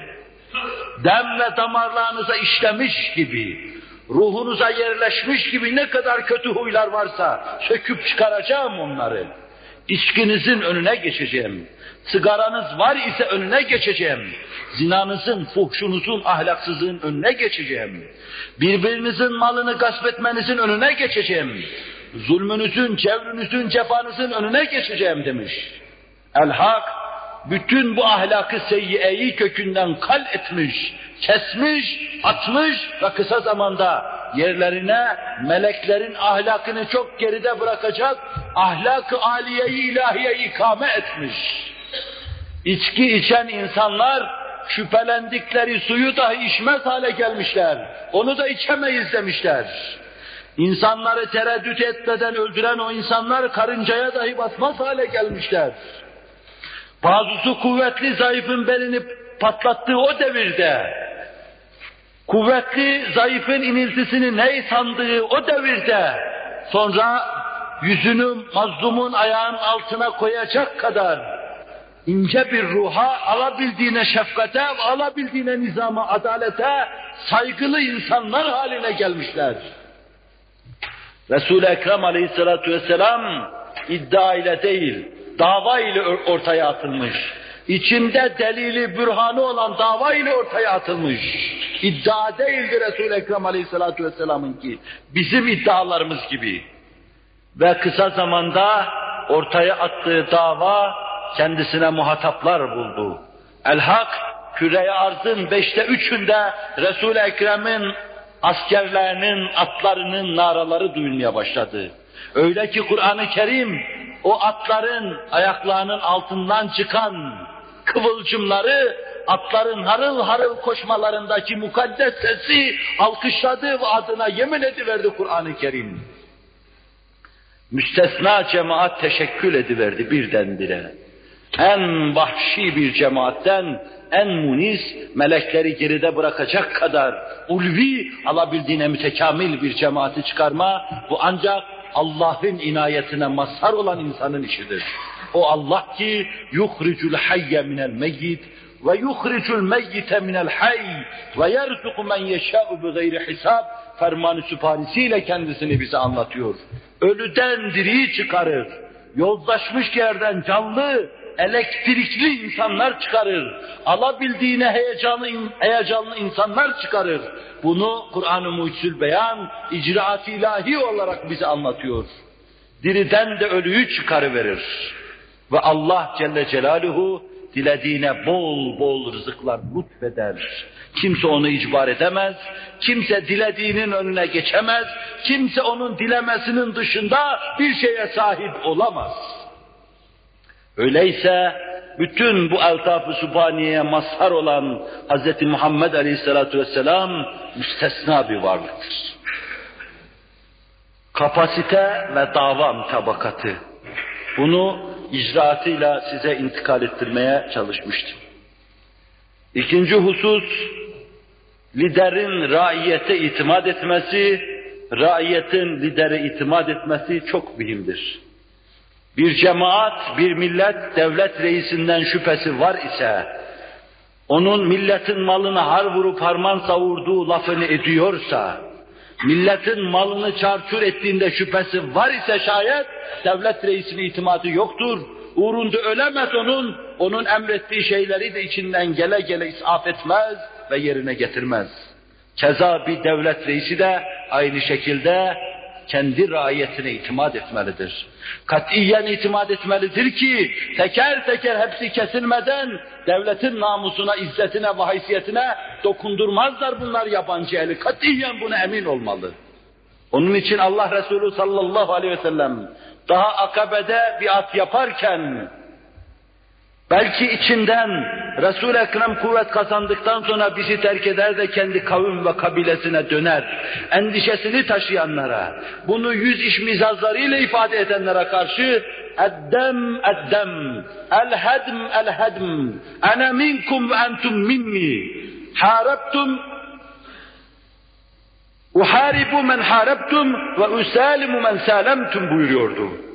Dem ve damarlarınıza işlemiş gibi, ruhunuza yerleşmiş gibi ne kadar kötü huylar varsa söküp çıkaracağım onları. İçkinizin önüne geçeceğim. Sigaranız var ise önüne geçeceğim. Zinanızın, fuhşunuzun, ahlaksızlığın önüne geçeceğim. Birbirinizin malını gasp etmenizin önüne geçeceğim. Zulmünüzün, cevrünüzün, cefanızın önüne geçeceğim demiş. El-Hak, bütün bu ahlakı seyyiyeyi kökünden kal etmiş, kesmiş, atmış ve kısa zamanda yerlerine meleklerin ahlakını çok geride bırakacak ahlak-ı aliyeyi ilahiye ikame etmiş. İçki içen insanlar şüphelendikleri suyu dahi içmez hale gelmişler. Onu da içemeyiz demişler. İnsanları tereddüt etmeden öldüren o insanlar karıncaya dahi basmaz hale gelmişler. Bazısı kuvvetli zayıfın belini patlattığı o devirde, kuvvetli zayıfın iniltisini ney sandığı o devirde, sonra yüzünü mazlumun ayağının altına koyacak kadar ince bir ruha, alabildiğine şefkate, alabildiğine nizama, adalete saygılı insanlar haline gelmişler. Resul-i Ekrem aleyhissalatu vesselam iddia ile değil, dava ile ortaya atılmış. İçinde delili, bürhanı olan dava ile ortaya atılmış. İddia değildi Resul-i Ekrem aleyhissalatu vesselamın ki. Bizim iddialarımız gibi. Ve kısa zamanda ortaya attığı dava kendisine muhataplar buldu. El-Hak, küre arzın beşte üçünde Resul-i Ekrem'in askerlerinin, atlarının naraları duyulmaya başladı. Öyle ki Kur'an-ı Kerim o atların ayaklarının altından çıkan kıvılcımları atların harıl harıl koşmalarındaki mukaddes sesi alkışladı ve adına yemin ediverdi Kur'an-ı Kerim. Müstesna cemaat teşekkül ediverdi birdenbire. En vahşi bir cemaatten en munis, melekleri geride bırakacak kadar ulvi alabildiğine mütekamil bir cemaati çıkarma, bu ancak Allah'ın inayetine mazhar olan insanın işidir. O Allah ki yuhricul hayye minel meyyit ve yuhricul meyyite minel hayy ve yerzuku men yeşâ'u bi gayri hisab fermanı süparisiyle kendisini bize anlatıyor. Ölüden diriyi çıkarır. Yozlaşmış yerden canlı, elektrikli insanlar çıkarır. Alabildiğine heyecanlı, heyecanlı insanlar çıkarır. Bunu Kur'an-ı Mucizül Beyan icraat ilahi olarak bize anlatıyor. Diriden de ölüyü çıkarıverir. Ve Allah Celle Celaluhu dilediğine bol bol rızıklar lütfeder. Kimse onu icbar edemez, kimse dilediğinin önüne geçemez, kimse onun dilemesinin dışında bir şeye sahip olamaz. Öyleyse bütün bu eltaf-ı subhaniyeye mazhar olan Hz. Muhammed Aleyhisselatü Vesselam müstesna bir varlıktır. Kapasite ve dava tabakatı. Bunu icraatıyla size intikal ettirmeye çalışmıştım. İkinci husus, liderin raiyete itimat etmesi, raiyetin lidere itimat etmesi çok mühimdir. Bir cemaat, bir millet devlet reisinden şüphesi var ise, onun milletin malını har vurup harman savurduğu lafını ediyorsa, milletin malını çarçur ettiğinde şüphesi var ise şayet, devlet reisine itimadı yoktur. Uğrunda ölemez onun, onun emrettiği şeyleri de içinden gele gele isaf etmez ve yerine getirmez. Keza bir devlet reisi de aynı şekilde kendi raiyetine itimat etmelidir. Katiyen itimat etmelidir ki teker teker hepsi kesilmeden devletin namusuna, izzetine ve haysiyetine dokundurmazlar bunlar yabancı eli. Katiyen buna emin olmalı. Onun için Allah Resulü sallallahu aleyhi ve sellem daha akabede bir at yaparken Belki içinden Resul-i Ekrem kuvvet kazandıktan sonra bizi terk eder de kendi kavim ve kabilesine döner. Endişesini taşıyanlara, bunu yüz iş mizazlarıyla ifade edenlere karşı eddem eddem, el hedm el hedm, ene minkum ve entum minni, harabtum uharibu men harabtum ve usalimu men salemtum buyuruyordu.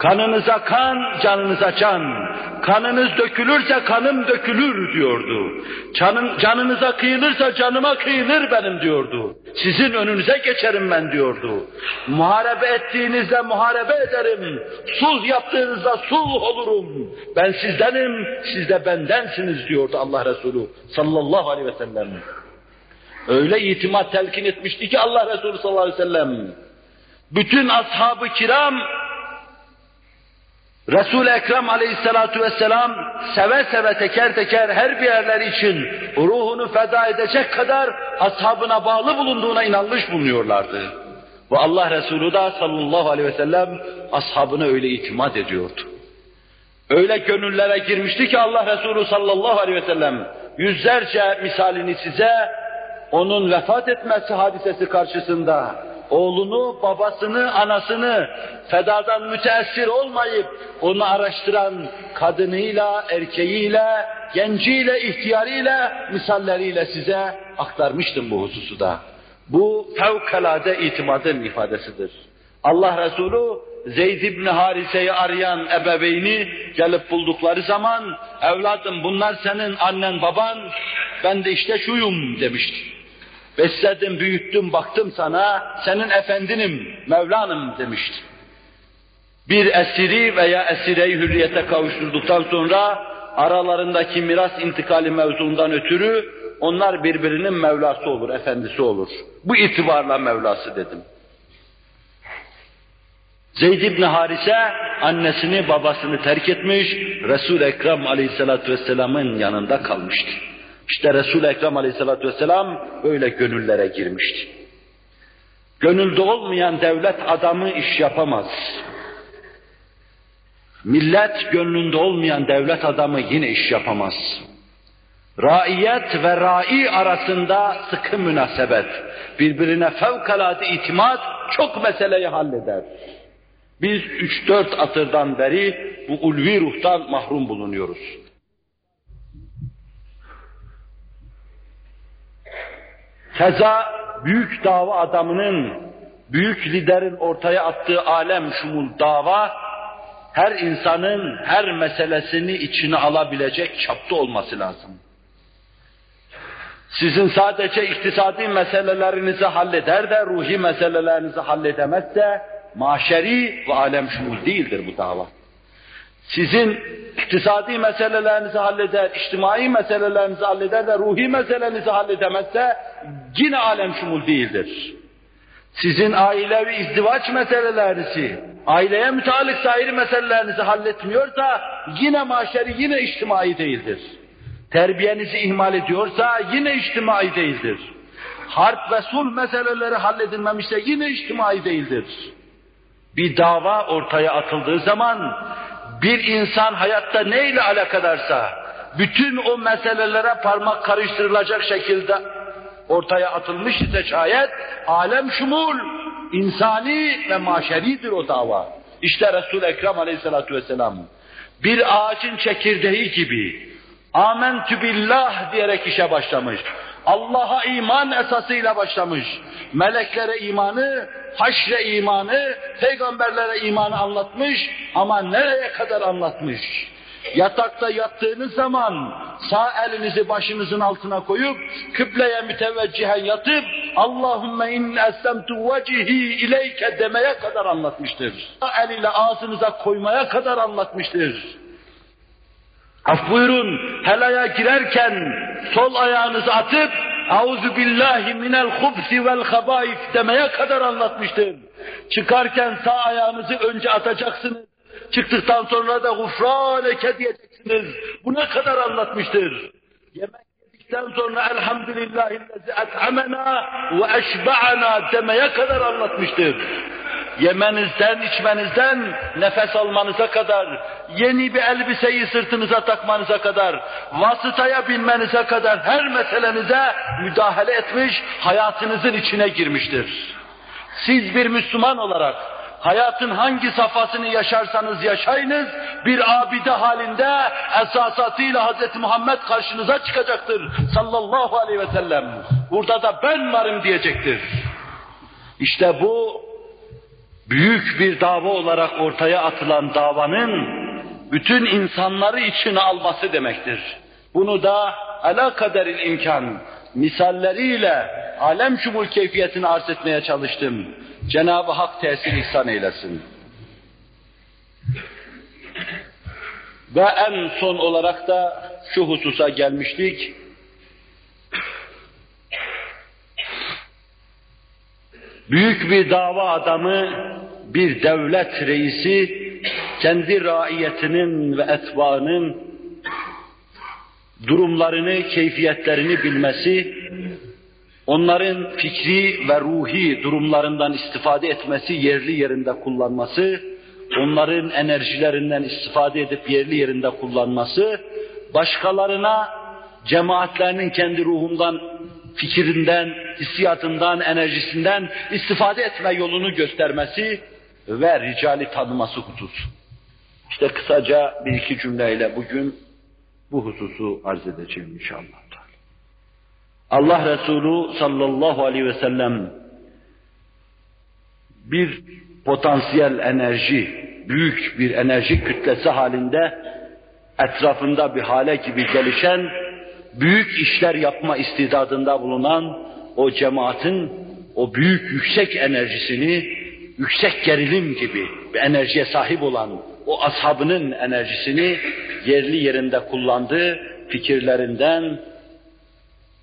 Kanınıza kan, canınıza can. Kanınız dökülürse kanım dökülür diyordu. Canın, canınıza kıyılırsa canıma kıyılır benim diyordu. Sizin önünüze geçerim ben diyordu. Muharebe ettiğinizde muharebe ederim. Sulh yaptığınızda sulh olurum. Ben sizdenim, siz de bendensiniz diyordu Allah Resulü sallallahu aleyhi ve sellem. Öyle itimat telkin etmişti ki Allah Resulü sallallahu aleyhi ve sellem. Bütün ashab-ı kiram Resul-i Ekrem aleyhissalatu vesselam seve seve teker teker her bir yerler için ruhunu feda edecek kadar ashabına bağlı bulunduğuna inanmış bulunuyorlardı. Ve Allah Resulü da sallallahu aleyhi ve sellem ashabına öyle itimat ediyordu. Öyle gönüllere girmişti ki Allah Resulü sallallahu aleyhi ve sellem yüzlerce misalini size onun vefat etmesi hadisesi karşısında oğlunu, babasını, anasını fedadan müteessir olmayıp onu araştıran kadınıyla, erkeğiyle, genciyle, ihtiyarıyla, misalleriyle size aktarmıştım bu hususu da. Bu fevkalade itimadın ifadesidir. Allah Resulü Zeyd ibn Harise'yi arayan ebeveyni gelip buldukları zaman evladım bunlar senin annen baban ben de işte şuyum demişti. Besledim, büyüttüm, baktım sana, senin efendinim, Mevlanım demişti. Bir esiri veya esireyi hürriyete kavuşturduktan sonra aralarındaki miras intikali mevzundan ötürü onlar birbirinin Mevlası olur, efendisi olur. Bu itibarla Mevlası dedim. Zeyd ibn Harise annesini babasını terk etmiş, Resul-i Ekrem aleyhissalatü vesselamın yanında kalmıştı. İşte Resul-i Ekrem aleyhissalatü vesselam böyle gönüllere girmişti. Gönülde olmayan devlet adamı iş yapamaz. Millet gönlünde olmayan devlet adamı yine iş yapamaz. Raiyet ve rai arasında sıkı münasebet, birbirine fevkalade itimat çok meseleyi halleder. Biz üç dört asırdan beri bu ulvi ruhtan mahrum bulunuyoruz. Keza büyük dava adamının, büyük liderin ortaya attığı alem şumul dava, her insanın her meselesini içine alabilecek çapta olması lazım. Sizin sadece iktisadi meselelerinizi halleder de ruhi meselelerinizi halledemezse maşeri ve alem şumul değildir bu dava. Sizin iktisadi meselelerinizi halleder, içtimai meselelerinizi halleder de ruhi meselenizi halledemezse yine alem şumul değildir. Sizin ailevi izdivaç meselelerinizi, aileye müteallık sair meselelerinizi halletmiyorsa yine maşeri yine içtimai değildir. Terbiyenizi ihmal ediyorsa yine içtimai değildir. Harp ve sulh meseleleri halledilmemişse yine içtimai değildir. Bir dava ortaya atıldığı zaman bir insan hayatta neyle alakadarsa bütün o meselelere parmak karıştırılacak şekilde ortaya atılmış ise şayet alem şumul, insani ve maşeridir o dava. İşte Resul-i Ekrem aleyhissalatu vesselam bir ağacın çekirdeği gibi amentü billah diyerek işe başlamış. Allah'a iman esasıyla başlamış. Meleklere imanı, haşre imanı, peygamberlere imanı anlatmış ama nereye kadar anlatmış? Yatakta yattığınız zaman sağ elinizi başınızın altına koyup kıbleye müteveccihen yatıp Allahümme inni eslemtu vecihi ileyke demeye kadar anlatmıştır. Sağ eliyle ağzınıza koymaya kadar anlatmıştır. Af buyurun, helaya girerken sol ayağınızı atıp Auzu billahi minel hubsi vel habaif demeye kadar anlatmıştır. Çıkarken sağ ayağınızı önce atacaksınız. Çıktıktan sonra da gufraneke diyeceksiniz. Bu ne kadar anlatmıştır. Yemek yedikten sonra elhamdülillahillezi et'amena ve eşba'ana demeye kadar anlatmıştır. yemenizden, içmenizden, nefes almanıza kadar, yeni bir elbiseyi sırtınıza takmanıza kadar, vasıtaya binmenize kadar her meselenize müdahale etmiş, hayatınızın içine girmiştir. Siz bir Müslüman olarak hayatın hangi safhasını yaşarsanız yaşayınız, bir abide halinde esasatıyla Hz. Muhammed karşınıza çıkacaktır sallallahu aleyhi ve sellem. Burada da ben varım diyecektir. İşte bu büyük bir dava olarak ortaya atılan davanın bütün insanları içine alması demektir. Bunu da ala kaderil imkan misalleriyle alem şumul keyfiyetini arz etmeye çalıştım. Cenab-ı Hak tesir ihsan eylesin. Ve en son olarak da şu hususa gelmiştik. Büyük bir dava adamı, bir devlet reisi, kendi raiyetinin ve etbaının durumlarını, keyfiyetlerini bilmesi, onların fikri ve ruhi durumlarından istifade etmesi, yerli yerinde kullanması, onların enerjilerinden istifade edip yerli yerinde kullanması, başkalarına cemaatlerinin kendi ruhundan, fikrinden, hissiyatından, enerjisinden istifade etme yolunu göstermesi ve ricali tanıması husus. İşte kısaca bir iki cümleyle bugün bu hususu arz edeceğim inşallah. Allah Resulü sallallahu aleyhi ve sellem bir potansiyel enerji, büyük bir enerji kütlesi halinde etrafında bir hale gibi gelişen, büyük işler yapma istidadında bulunan o cemaatin o büyük yüksek enerjisini, yüksek gerilim gibi bir enerjiye sahip olan o ashabının enerjisini yerli yerinde kullandı, fikirlerinden,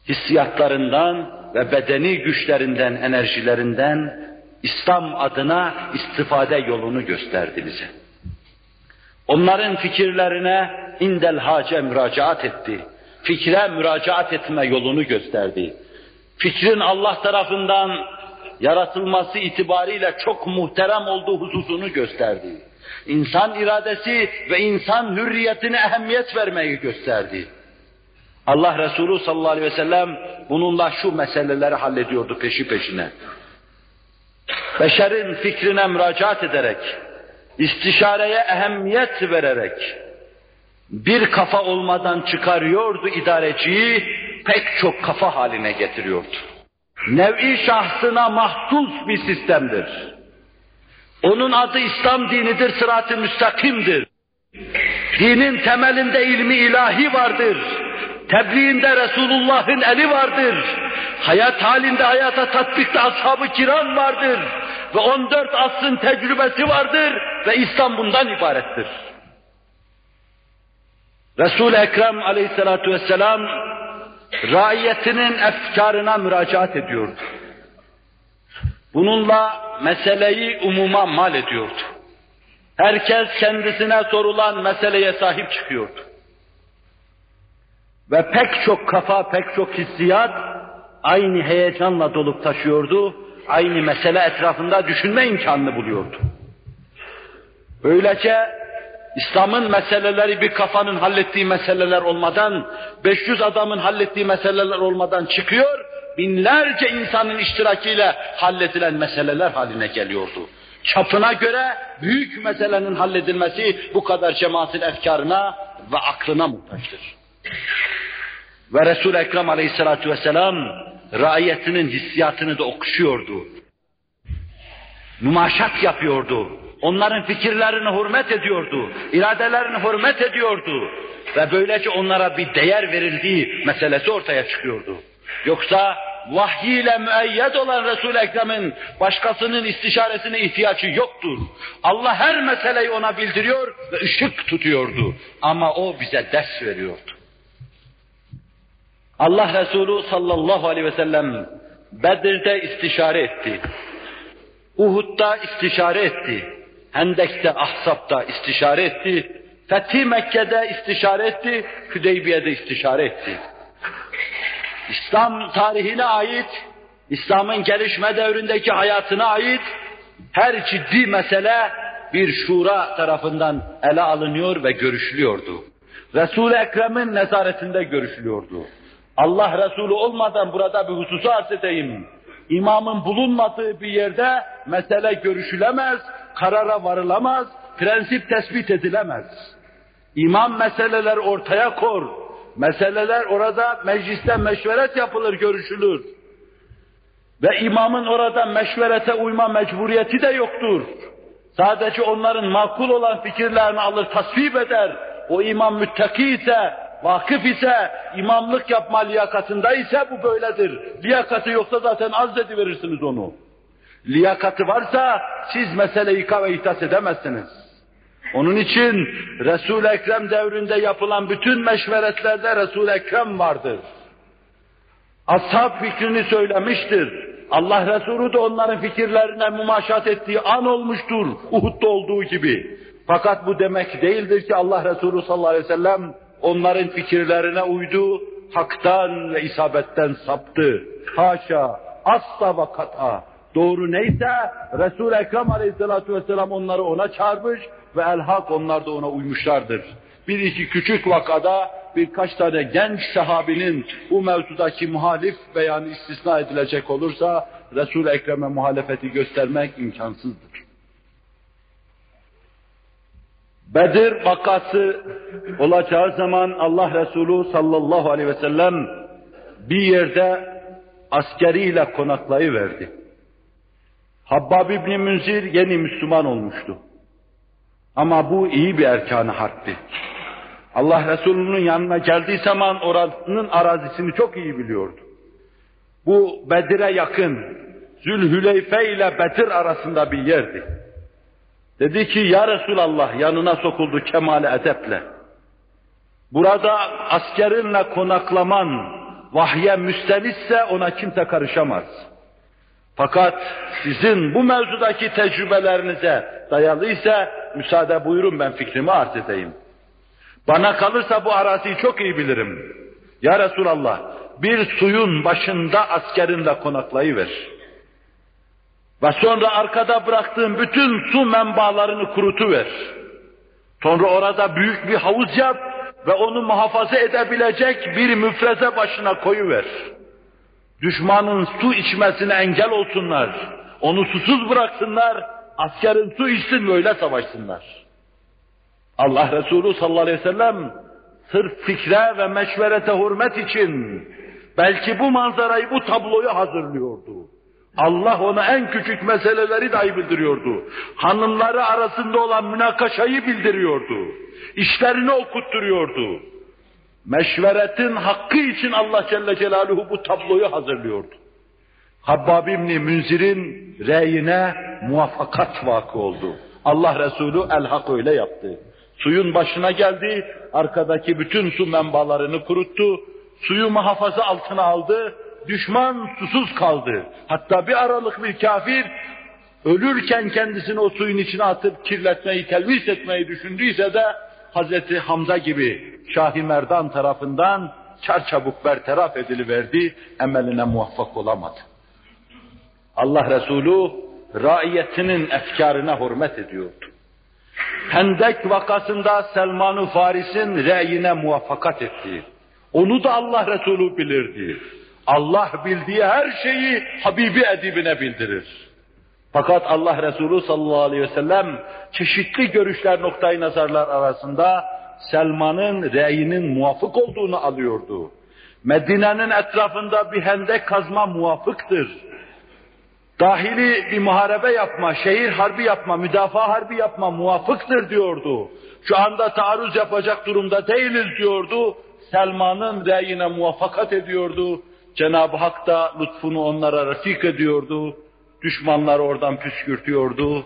hissiyatlarından ve bedeni güçlerinden, enerjilerinden İslam adına istifade yolunu gösterdi bize. Onların fikirlerine indel hace müracaat etti. Fikre müracaat etme yolunu gösterdi. Fikrin Allah tarafından yaratılması itibariyle çok muhterem olduğu hususunu gösterdi. İnsan iradesi ve insan hürriyetine ehemmiyet vermeyi gösterdi. Allah Resulü sallallahu aleyhi ve sellem bununla şu meseleleri hallediyordu peşi peşine. Beşerin fikrine müracaat ederek, istişareye ehemmiyet vererek, bir kafa olmadan çıkarıyordu idareciyi, pek çok kafa haline getiriyordu. Nev'i şahsına mahsus bir sistemdir. Onun adı İslam dinidir, sırat-ı müstakimdir. Dinin temelinde ilmi ilahi vardır. Tebliğinde Resulullah'ın eli vardır. Hayat halinde hayata tatbikte ashab-ı kiram vardır. Ve 14 asrın tecrübesi vardır ve İslam bundan ibarettir. Resul-i Ekrem aleyhissalatu vesselam raiyetinin efkarına müracaat ediyordu. Bununla meseleyi umuma mal ediyordu. Herkes kendisine sorulan meseleye sahip çıkıyordu. Ve pek çok kafa, pek çok hissiyat aynı heyecanla dolup taşıyordu. Aynı mesele etrafında düşünme imkanını buluyordu. Böylece İslam'ın meseleleri bir kafanın hallettiği meseleler olmadan, 500 adamın hallettiği meseleler olmadan çıkıyor, binlerce insanın iştirakiyle halledilen meseleler haline geliyordu. Çapına göre büyük meselenin halledilmesi bu kadar cemaatin efkarına ve aklına muhtaçtır. Ve Resul-i Ekrem aleyhissalatu vesselam raiyetinin hissiyatını da okşuyordu. Numaşat yapıyordu. Onların fikirlerini hürmet ediyordu. iradelerini hürmet ediyordu. Ve böylece onlara bir değer verildiği meselesi ortaya çıkıyordu. Yoksa vahyiyle müeyyed olan Resul-i Ekrem'in başkasının istişaresine ihtiyacı yoktur. Allah her meseleyi ona bildiriyor ve ışık tutuyordu. Ama o bize ders veriyordu. Allah Resulü sallallahu aleyhi ve sellem Bedir'de istişare etti. Uhud'da istişare etti. Hendek'te, Ahzab'da istişare etti. Fethi Mekke'de istişare etti. Hüdeybiye'de istişare etti. İslam tarihine ait, İslam'ın gelişme devrindeki hayatına ait Her ciddi mesele bir şura tarafından ele alınıyor ve görüşülüyordu. Resul-i Ekrem'in nezaretinde görüşülüyordu. Allah Resulü olmadan burada bir hususu arz edeyim. İmamın bulunmadığı bir yerde mesele görüşülemez, karara varılamaz, prensip tespit edilemez. İmam meseleler ortaya kor. Meseleler orada mecliste meşveret yapılır, görüşülür. Ve imamın orada meşverete uyma mecburiyeti de yoktur. Sadece onların makul olan fikirlerini alır, tasvip eder. O imam müttaki ise, vakıf ise, imamlık yapma liyakatında ise bu böyledir. Liyakatı yoksa zaten verirsiniz onu. Liyakatı varsa siz meseleyi ika ve ihtas edemezsiniz. Onun için Resul-i Ekrem devrinde yapılan bütün meşveretlerde Resul-i Ekrem vardır. Ashab fikrini söylemiştir. Allah Resulü de onların fikirlerine mumaşat ettiği an olmuştur. Uhud'da olduğu gibi. Fakat bu demek değildir ki Allah Resulü sallallahu aleyhi ve sellem onların fikirlerine uydu, haktan ve isabetten saptı. Haşa, asla ve kata. Doğru neyse Resul-i Ekrem aleyhissalatu vesselam onları ona çağırmış ve elhak onlar da ona uymuşlardır. Bir iki küçük vakada birkaç tane genç sahabinin bu mevzudaki muhalif beyanı istisna edilecek olursa Resul-i Ekrem'e muhalefeti göstermek imkansızdır. Bedir vakası olacağı zaman Allah Resulü sallallahu aleyhi ve sellem bir yerde askeriyle konaklayıverdi. Habbab İbni Münzir yeni Müslüman olmuştu. Ama bu iyi bir erkan harpti. Allah Resulü'nün yanına geldiği zaman oranın arazisini çok iyi biliyordu. Bu Bedir'e yakın, Zülhüleyfe ile Bedir arasında bir yerdi. Dedi ki ya Resulallah yanına sokuldu kemale edeple. Burada askerinle konaklaman vahye müstenisse ona kimse karışamaz. Fakat sizin bu mevzudaki tecrübelerinize dayalıysa müsaade buyurun ben fikrimi arz edeyim. Bana kalırsa bu araziyi çok iyi bilirim. Ya Resulallah bir suyun başında askerinle konaklayıver. Ve sonra arkada bıraktığın bütün su menbaalarını kurutuver. Sonra orada büyük bir havuz yap ve onu muhafaza edebilecek bir müfreze başına koyuver. Düşmanın su içmesine engel olsunlar. Onu susuz bıraksınlar. Askerin su içsin böyle savaşsınlar. Allah Resulü sallallahu aleyhi ve sellem sırf fikre ve meşverete hürmet için belki bu manzarayı, bu tabloyu hazırlıyordu. Allah ona en küçük meseleleri dahi bildiriyordu. Hanımları arasında olan münakaşayı bildiriyordu. İşlerini okutturuyordu. Meşveretin hakkı için Allah Celle Celaluhu bu tabloyu hazırlıyordu. Habbab İbni Münzir'in reyine muvaffakat vakı oldu. Allah Resulü el-hak öyle yaptı. Suyun başına geldi, arkadaki bütün su menbalarını kuruttu, suyu muhafaza altına aldı, düşman susuz kaldı. Hatta bir aralık bir kafir ölürken kendisini o suyun içine atıp kirletmeyi, telvis etmeyi düşündüyse de Hazreti Hamza gibi Şahi Merdan tarafından çarçabuk bertaraf ediliverdi, emeline muvaffak olamadı. Allah Resulü raiyetinin efkarına hürmet ediyordu. Hendek vakasında Selman-ı Faris'in reyine muvaffakat etti. Onu da Allah Resulü bilirdi. Allah bildiği her şeyi Habibi edibine bildirir. Fakat Allah Resulü sallallahu aleyhi ve sellem çeşitli görüşler noktayı nazarlar arasında Selman'ın reyinin muvafık olduğunu alıyordu. Medine'nin etrafında bir hendek kazma muvafıktır. Dahili bir muharebe yapma, şehir harbi yapma, müdafaa harbi yapma muvafıktır diyordu. Şu anda taarruz yapacak durumda değiliz diyordu. Selman'ın reyine muvaffakat ediyordu. Cenab-ı Hak da lütfunu onlara refik ediyordu. Düşmanlar oradan püskürtüyordu.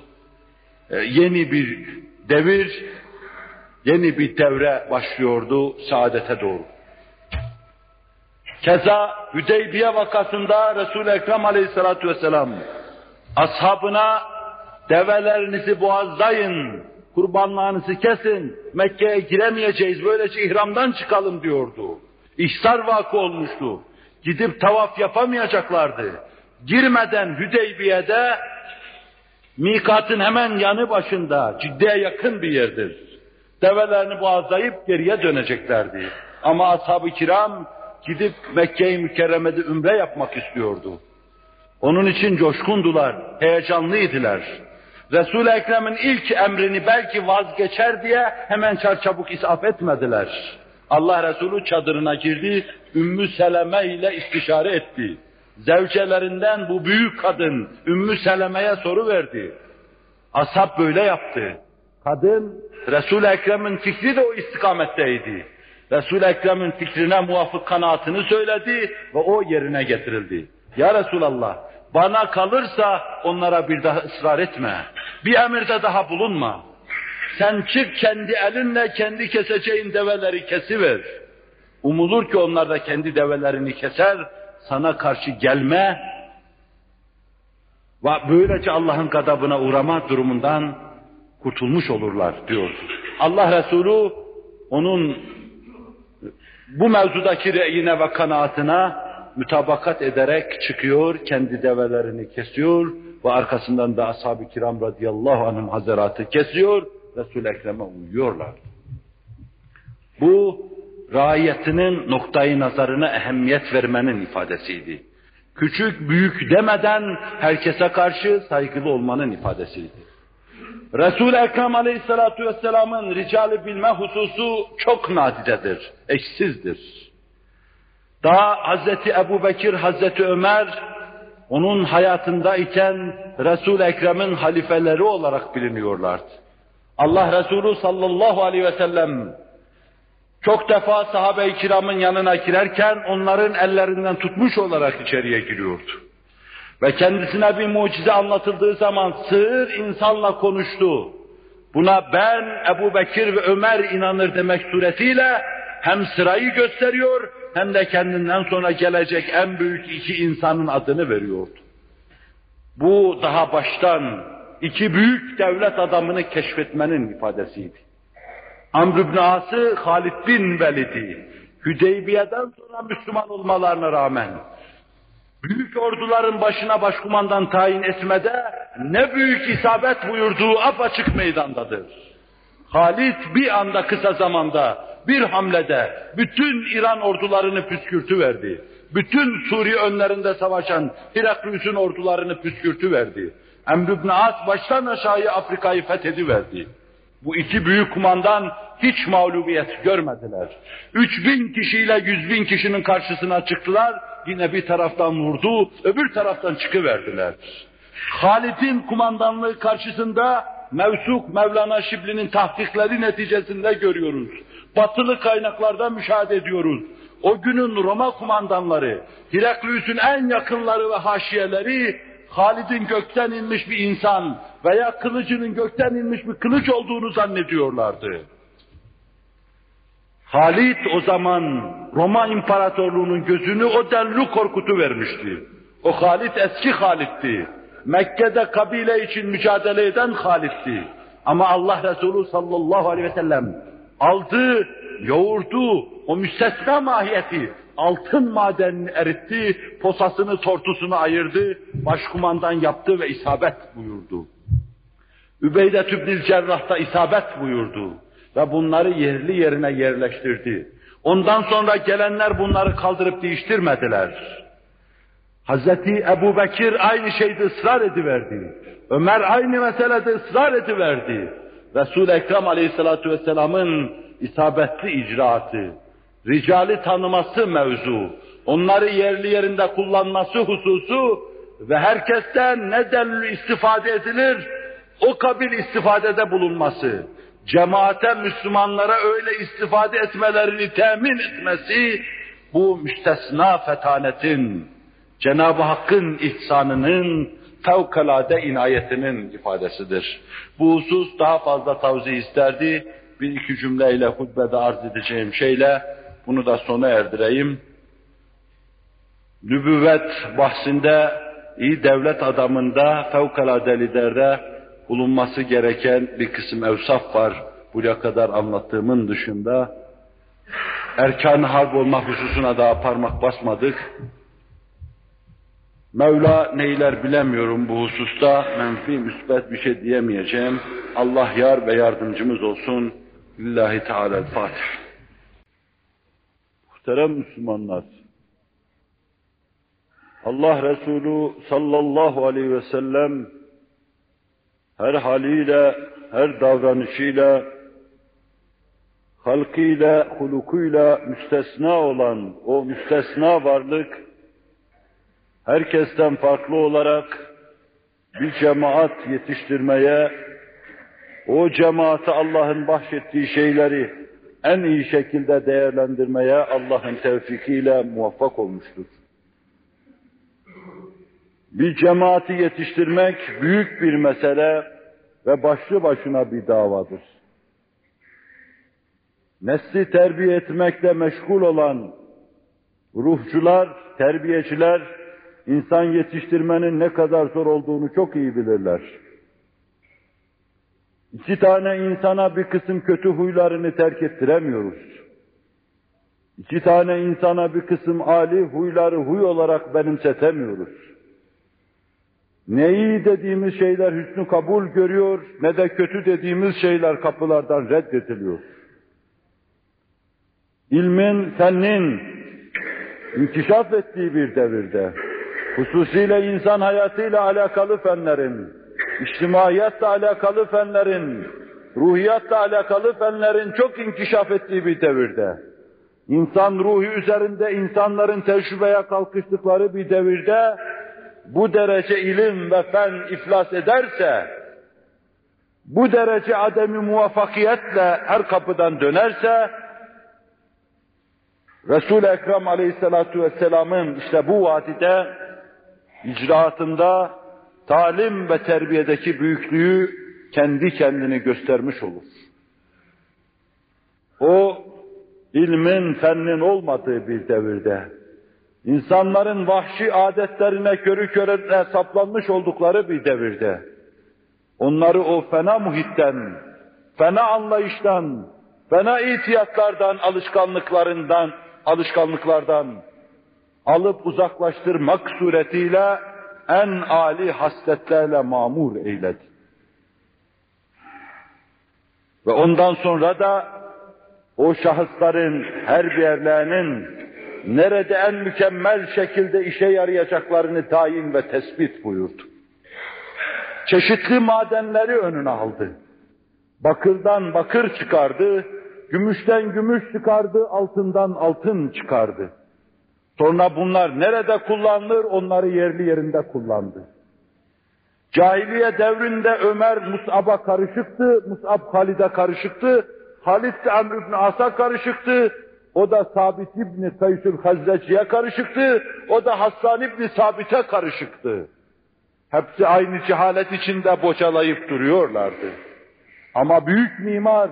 Ee, yeni bir devir, yeni bir devre başlıyordu saadete doğru. Keza Hüdeybiye vakasında Resul-i Ekrem aleyhissalatu vesselam ashabına develerinizi boğazlayın, kurbanlarınızı kesin, Mekke'ye giremeyeceğiz, böylece ihramdan çıkalım diyordu. İhsar vakı olmuştu. Gidip tavaf yapamayacaklardı. Girmeden Hüdeybiye'de Mikatın hemen yanı başında, ciddiye yakın bir yerdir. Develerini boğazlayıp geriye döneceklerdi. Ama ashab-ı kiram gidip Mekke-i Mükerreme'de ümre yapmak istiyordu. Onun için coşkundular, heyecanlıydılar. Resul-i Ekrem'in ilk emrini belki vazgeçer diye hemen çarçabuk isaf etmediler. Allah Resulü çadırına girdi, Ümmü Seleme ile istişare etti. Zevcelerinden bu büyük kadın Ümmü Seleme'ye soru verdi. Ashab böyle yaptı. Kadın Resul-i Ekrem'in fikri de o istikametteydi. Resul-i Ekrem'in fikrine muvafık kanaatını söyledi ve o yerine getirildi. Ya Resulallah bana kalırsa onlara bir daha ısrar etme. Bir emirde daha bulunma. Sen çık kendi elinle kendi keseceğin develeri kesiver. Umulur ki onlar da kendi develerini keser, sana karşı gelme ve böylece Allah'ın gadabına uğrama durumundan kurtulmuş olurlar diyor. Allah Resulü onun bu mevzudaki reyine ve kanaatına mütabakat ederek çıkıyor, kendi develerini kesiyor ve arkasından da ashab-ı kiram radıyallahu anhum hazaratı kesiyor, Resul-i Ekrem'e uyuyorlar. Bu raiyetinin noktayı nazarına ehemmiyet vermenin ifadesiydi. Küçük büyük demeden herkese karşı saygılı olmanın ifadesiydi. Resul-i Ekrem Aleyhisselatü Vesselam'ın ricali bilme hususu çok nadidedir, eşsizdir. Daha Hazreti Ebu Bekir, Hazreti Ömer, onun hayatında iken Resul-i Ekrem'in halifeleri olarak biliniyorlardı. Allah Resulü sallallahu aleyhi ve sellem çok defa sahabe-i kiramın yanına girerken onların ellerinden tutmuş olarak içeriye giriyordu. Ve kendisine bir mucize anlatıldığı zaman sığır insanla konuştu. Buna ben, Ebu Bekir ve Ömer inanır demek suretiyle hem sırayı gösteriyor hem de kendinden sonra gelecek en büyük iki insanın adını veriyordu. Bu daha baştan iki büyük devlet adamını keşfetmenin ifadesiydi. Amr ibn As'ı Halid bin Velid'i Hüdeybiye'den sonra Müslüman olmalarına rağmen büyük orduların başına başkumandan tayin etmede ne büyük isabet buyurduğu apaçık meydandadır. Halit bir anda kısa zamanda bir hamlede bütün İran ordularını püskürtü verdi. Bütün Suriye önlerinde savaşan Heraklius'un ordularını püskürtü verdi. Emr ibn As baştan aşağıya Afrika'yı fethediverdi. Bu iki büyük kumandan hiç mağlubiyet görmediler. Üç bin kişiyle yüz bin kişinin karşısına çıktılar. Yine bir taraftan vurdu, öbür taraftan çıkıverdiler. Halit'in kumandanlığı karşısında Mevsuk Mevlana Şibli'nin tahkikleri neticesinde görüyoruz. Batılı kaynaklarda müşahede ediyoruz. O günün Roma kumandanları, Heraklius'un en yakınları ve haşiyeleri Halid'in gökten inmiş bir insan veya kılıcının gökten inmiş bir kılıç olduğunu zannediyorlardı. Halid o zaman Roma İmparatorluğu'nun gözünü o denli korkutu vermişti. O Halid eski Halid'ti. Mekke'de kabile için mücadele eden Halid'ti. Ama Allah Resulü sallallahu aleyhi ve sellem aldı, yoğurdu, o müstesna mahiyeti, altın madenini eritti, posasını tortusunu ayırdı, başkumandan yaptı ve isabet buyurdu. Übeyde Tübnil Cerrah'ta isabet buyurdu ve bunları yerli yerine yerleştirdi. Ondan sonra gelenler bunları kaldırıp değiştirmediler. Hazreti Ebu Bekir aynı şeyde ısrar ediverdi. Ömer aynı meselede ısrar ediverdi. Resul-i Ekrem Aleyhisselatü Vesselam'ın isabetli icraatı, ricali tanıması mevzu, onları yerli yerinde kullanması hususu ve herkesten ne delil istifade edilir, o kabil istifadede bulunması, cemaate Müslümanlara öyle istifade etmelerini temin etmesi, bu müstesna fetanetin, Cenab-ı Hakk'ın ihsanının, fevkalade inayetinin ifadesidir. Bu husus daha fazla tavsiye isterdi. Bir iki cümleyle hutbede arz edeceğim şeyle bunu da sona erdireyim. Nübüvvet bahsinde iyi devlet adamında, fevkalade liderde bulunması gereken bir kısım evsaf var. Buraya kadar anlattığımın dışında. Erkan harp olma hususuna daha parmak basmadık. Mevla neyler bilemiyorum bu hususta, menfi müsbet bir şey diyemeyeceğim. Allah yar ve yardımcımız olsun. Lillahi Teala'l-Fatiha. Muhterem Müslümanlar, Allah Resulü sallallahu aleyhi ve sellem her haliyle, her davranışıyla, halkıyla, hulukuyla müstesna olan o müstesna varlık, herkesten farklı olarak bir cemaat yetiştirmeye, o cemaate Allah'ın bahşettiği şeyleri en iyi şekilde değerlendirmeye Allah'ın tevfikiyle muvaffak olmuştur. Bir cemaati yetiştirmek büyük bir mesele ve başlı başına bir davadır. Nesli terbiye etmekle meşgul olan ruhçular, terbiyeciler, insan yetiştirmenin ne kadar zor olduğunu çok iyi bilirler. İki tane insana bir kısım kötü huylarını terk ettiremiyoruz. İki tane insana bir kısım ali huyları huy olarak benimsetemiyoruz. Ne iyi dediğimiz şeyler hüsnü kabul görüyor, ne de kötü dediğimiz şeyler kapılardan reddediliyor. İlmin, fennin inkişaf ettiği bir devirde, hususiyle insan hayatıyla alakalı fenlerin, içtimaiyatle alakalı fenlerin, ruhiyatla alakalı fenlerin çok inkişaf ettiği bir devirde, insan ruhu üzerinde insanların tecrübeye kalkıştıkları bir devirde, bu derece ilim ve fen iflas ederse, bu derece ademi muvaffakiyetle her kapıdan dönerse, Resul-i Ekrem aleyhissalatu vesselamın işte bu vadide icraatında talim ve terbiyedeki büyüklüğü kendi kendini göstermiş olur. O ilmin, fennin olmadığı bir devirde, insanların vahşi adetlerine körü körüne saplanmış oldukları bir devirde, onları o fena muhitten, fena anlayıştan, fena itiyatlardan, alışkanlıklarından, alışkanlıklardan alıp uzaklaştırmak suretiyle en âli hasletlerle mamur eyledi. Ve ondan sonra da o şahısların her birlerinin nerede en mükemmel şekilde işe yarayacaklarını tayin ve tespit buyurdu. Çeşitli madenleri önüne aldı. Bakırdan bakır çıkardı, gümüşten gümüş çıkardı, altından altın çıkardı. Sonra bunlar nerede kullanılır onları yerli yerinde kullandı. Cahiliye devrinde Ömer Mus'ab'a karışıktı, Mus'ab Halid'e karışıktı, Halid de Amr ibn As'a karışıktı, o da Sabit İbni Kaysül Hazreci'ye karışıktı, o da Hassan İbni Sabit'e karışıktı. Hepsi aynı cehalet içinde bocalayıp duruyorlardı. Ama büyük mimar,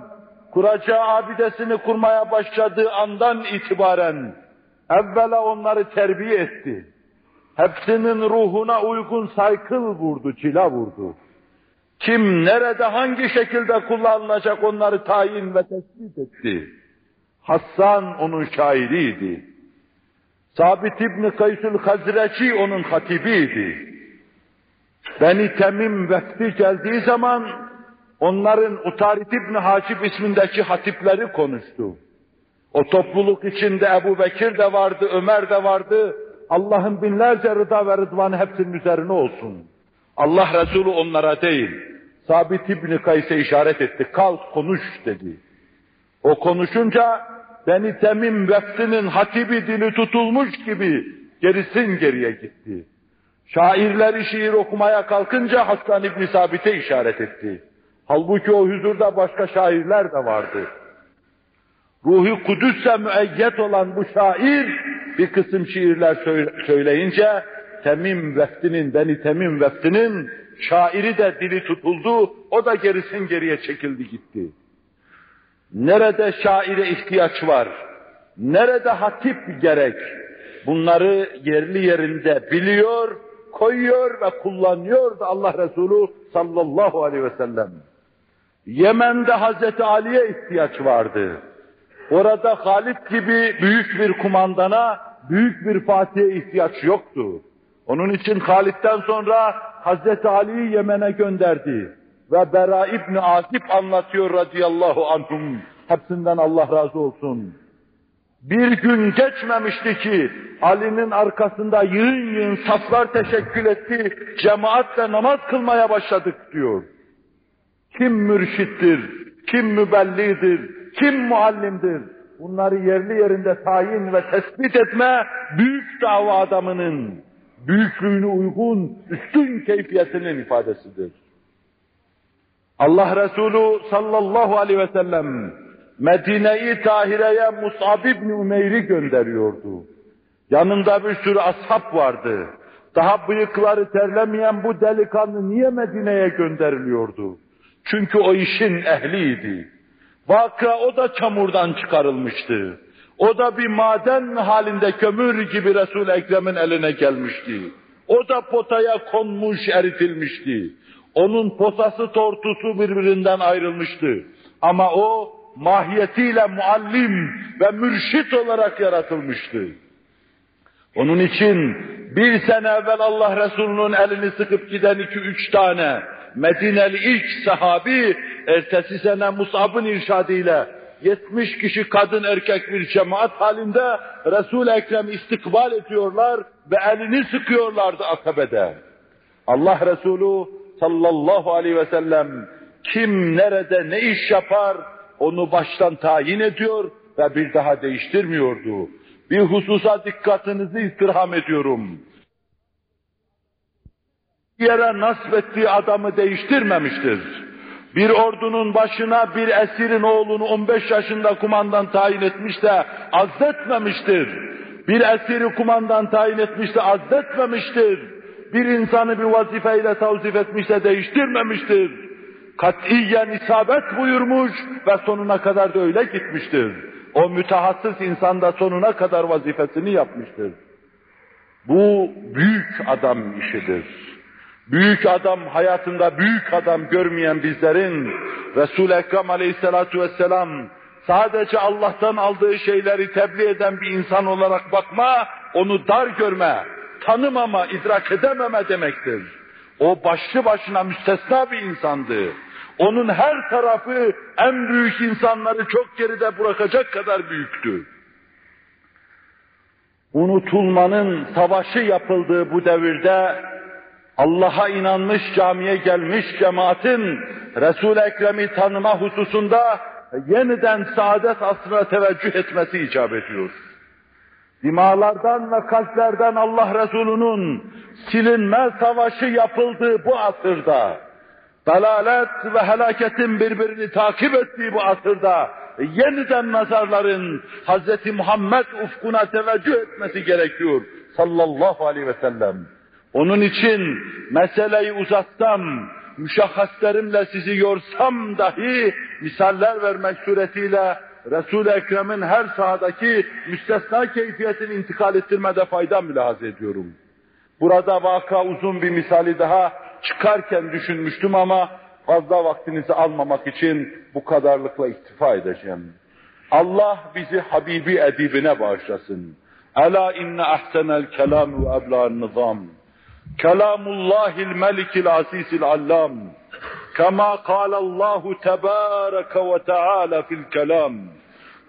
kuracağı abidesini kurmaya başladığı andan itibaren evvela onları terbiye etti. Hepsinin ruhuna uygun saykıl vurdu, cila vurdu. Kim nerede hangi şekilde kullanılacak onları tayin ve tespit etti. Hassan onun şairiydi. Sabit İbni Kaysül Hazreci onun hatibiydi. Beni Temim vefti geldiği zaman onların Utarit İbni Hacip ismindeki hatipleri konuştu. O topluluk içinde Ebu Bekir de vardı, Ömer de vardı. Allah'ın binlerce rıda ve rıdvanı hepsinin üzerine olsun. Allah Resulü onlara değil, Sabit İbni Kays'e işaret etti. Kalk konuş dedi. O konuşunca Beni Temim veftinin hatibi dili tutulmuş gibi gerisin geriye gitti. Şairleri şiir okumaya kalkınca Hasan İbni Sabit'e işaret etti. Halbuki o huzurda başka şairler de vardı. Ruhi Kudüs'e müeyyet olan bu şair bir kısım şiirler söyleyince Temim veftinin, Beni Temim veftinin şairi de dili tutuldu, o da gerisin geriye çekildi gitti. Nerede şaire ihtiyaç var? Nerede hatip gerek? Bunları yerli yerinde biliyor, koyuyor ve kullanıyor da Allah Resulü sallallahu aleyhi ve sellem. Yemen'de Hazreti Ali'ye ihtiyaç vardı. Orada Halit gibi büyük bir kumandana, büyük bir Fatih'e ihtiyaç yoktu. Onun için Halid'den sonra Hazreti Ali'yi Yemen'e gönderdi. Ve Bera İbni Asip anlatıyor radıyallahu anhum. Hepsinden Allah razı olsun. Bir gün geçmemişti ki Ali'nin arkasında yığın yığın saflar teşekkül etti, cemaatle namaz kılmaya başladık diyor. Kim mürşittir, kim mübellidir, kim muallimdir? Bunları yerli yerinde tayin ve tespit etme büyük dava adamının büyüklüğüne uygun üstün keyfiyetinin ifadesidir. Allah Resulü sallallahu aleyhi ve sellem Medine-i Tahire'ye Mus'ab ibn Umeyr'i gönderiyordu. Yanında bir sürü ashab vardı. Daha bıyıkları terlemeyen bu delikanlı niye Medine'ye gönderiliyordu? Çünkü o işin ehliydi. Vaka o da çamurdan çıkarılmıştı. O da bir maden halinde kömür gibi Resul-i Ekrem'in eline gelmişti. O da potaya konmuş, eritilmişti. Onun posası tortusu birbirinden ayrılmıştı. Ama o mahiyetiyle muallim ve mürşit olarak yaratılmıştı. Onun için bir sene evvel Allah Resulü'nün elini sıkıp giden iki üç tane Medineli ilk sahabi ertesi sene Musab'ın irşadıyla 70 kişi kadın erkek bir cemaat halinde Resul-i Ekrem istikbal ediyorlar ve elini sıkıyorlardı akabede. Allah Resulü sallallahu aleyhi ve sellem kim nerede ne iş yapar onu baştan tayin ediyor ve bir daha değiştirmiyordu. Bir hususa dikkatinizi istirham ediyorum. Bir yere nasip ettiği adamı değiştirmemiştir. Bir ordunun başına bir esirin oğlunu 15 yaşında kumandan tayin etmiş de azletmemiştir. Bir esiri kumandan tayin etmiş de azletmemiştir. Bir insanı bir vazifeyle tavzif etmiş de değiştirmemiştir. Katiyen isabet buyurmuş ve sonuna kadar da öyle gitmiştir. O mütehassıs insan da sonuna kadar vazifesini yapmıştır. Bu büyük adam işidir. Büyük adam hayatında büyük adam görmeyen bizlerin Resul-i Ekrem aleyhissalatu vesselam sadece Allah'tan aldığı şeyleri tebliğ eden bir insan olarak bakma, onu dar görme, tanımama, idrak edememe demektir. O başlı başına müstesna bir insandı. Onun her tarafı en büyük insanları çok geride bırakacak kadar büyüktü. Unutulmanın savaşı yapıldığı bu devirde Allah'a inanmış camiye gelmiş cemaatin Resul-i Ekrem'i tanıma hususunda yeniden saadet asrına teveccüh etmesi icap ediyor. Dimalardan ve kalplerden Allah Resulü'nün silinme savaşı yapıldığı bu asırda, dalalet ve helaketin birbirini takip ettiği bu asırda, yeniden nazarların Hz. Muhammed ufkuna teveccüh etmesi gerekiyor sallallahu aleyhi ve sellem. Onun için meseleyi uzatsam, müşahhaslerimle sizi yorsam dahi misaller vermek suretiyle Resul-i Ekrem'in her sahadaki müstesna keyfiyetini intikal ettirmede fayda mülahaz ediyorum. Burada vaka uzun bir misali daha çıkarken düşünmüştüm ama fazla vaktinizi almamak için bu kadarlıkla iktifa edeceğim. Allah bizi Habibi edibine bağışlasın. Ela inne ahsenel kelam ve ebla'n nizam. Kelamullahil melikil azizil allam. كما قال الله تبارك وتعالى في الكلام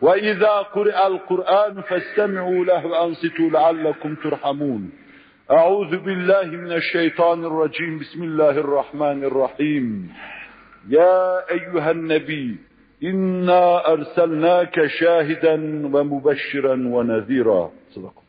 وإذا قرئ القرآن فاستمعوا له وأنصتوا لعلكم ترحمون. أعوذ بالله من الشيطان الرجيم. بسم الله الرحمن الرحيم. يا أيها النبي إنا أرسلناك شاهدا ومبشرا ونذيرا. صدق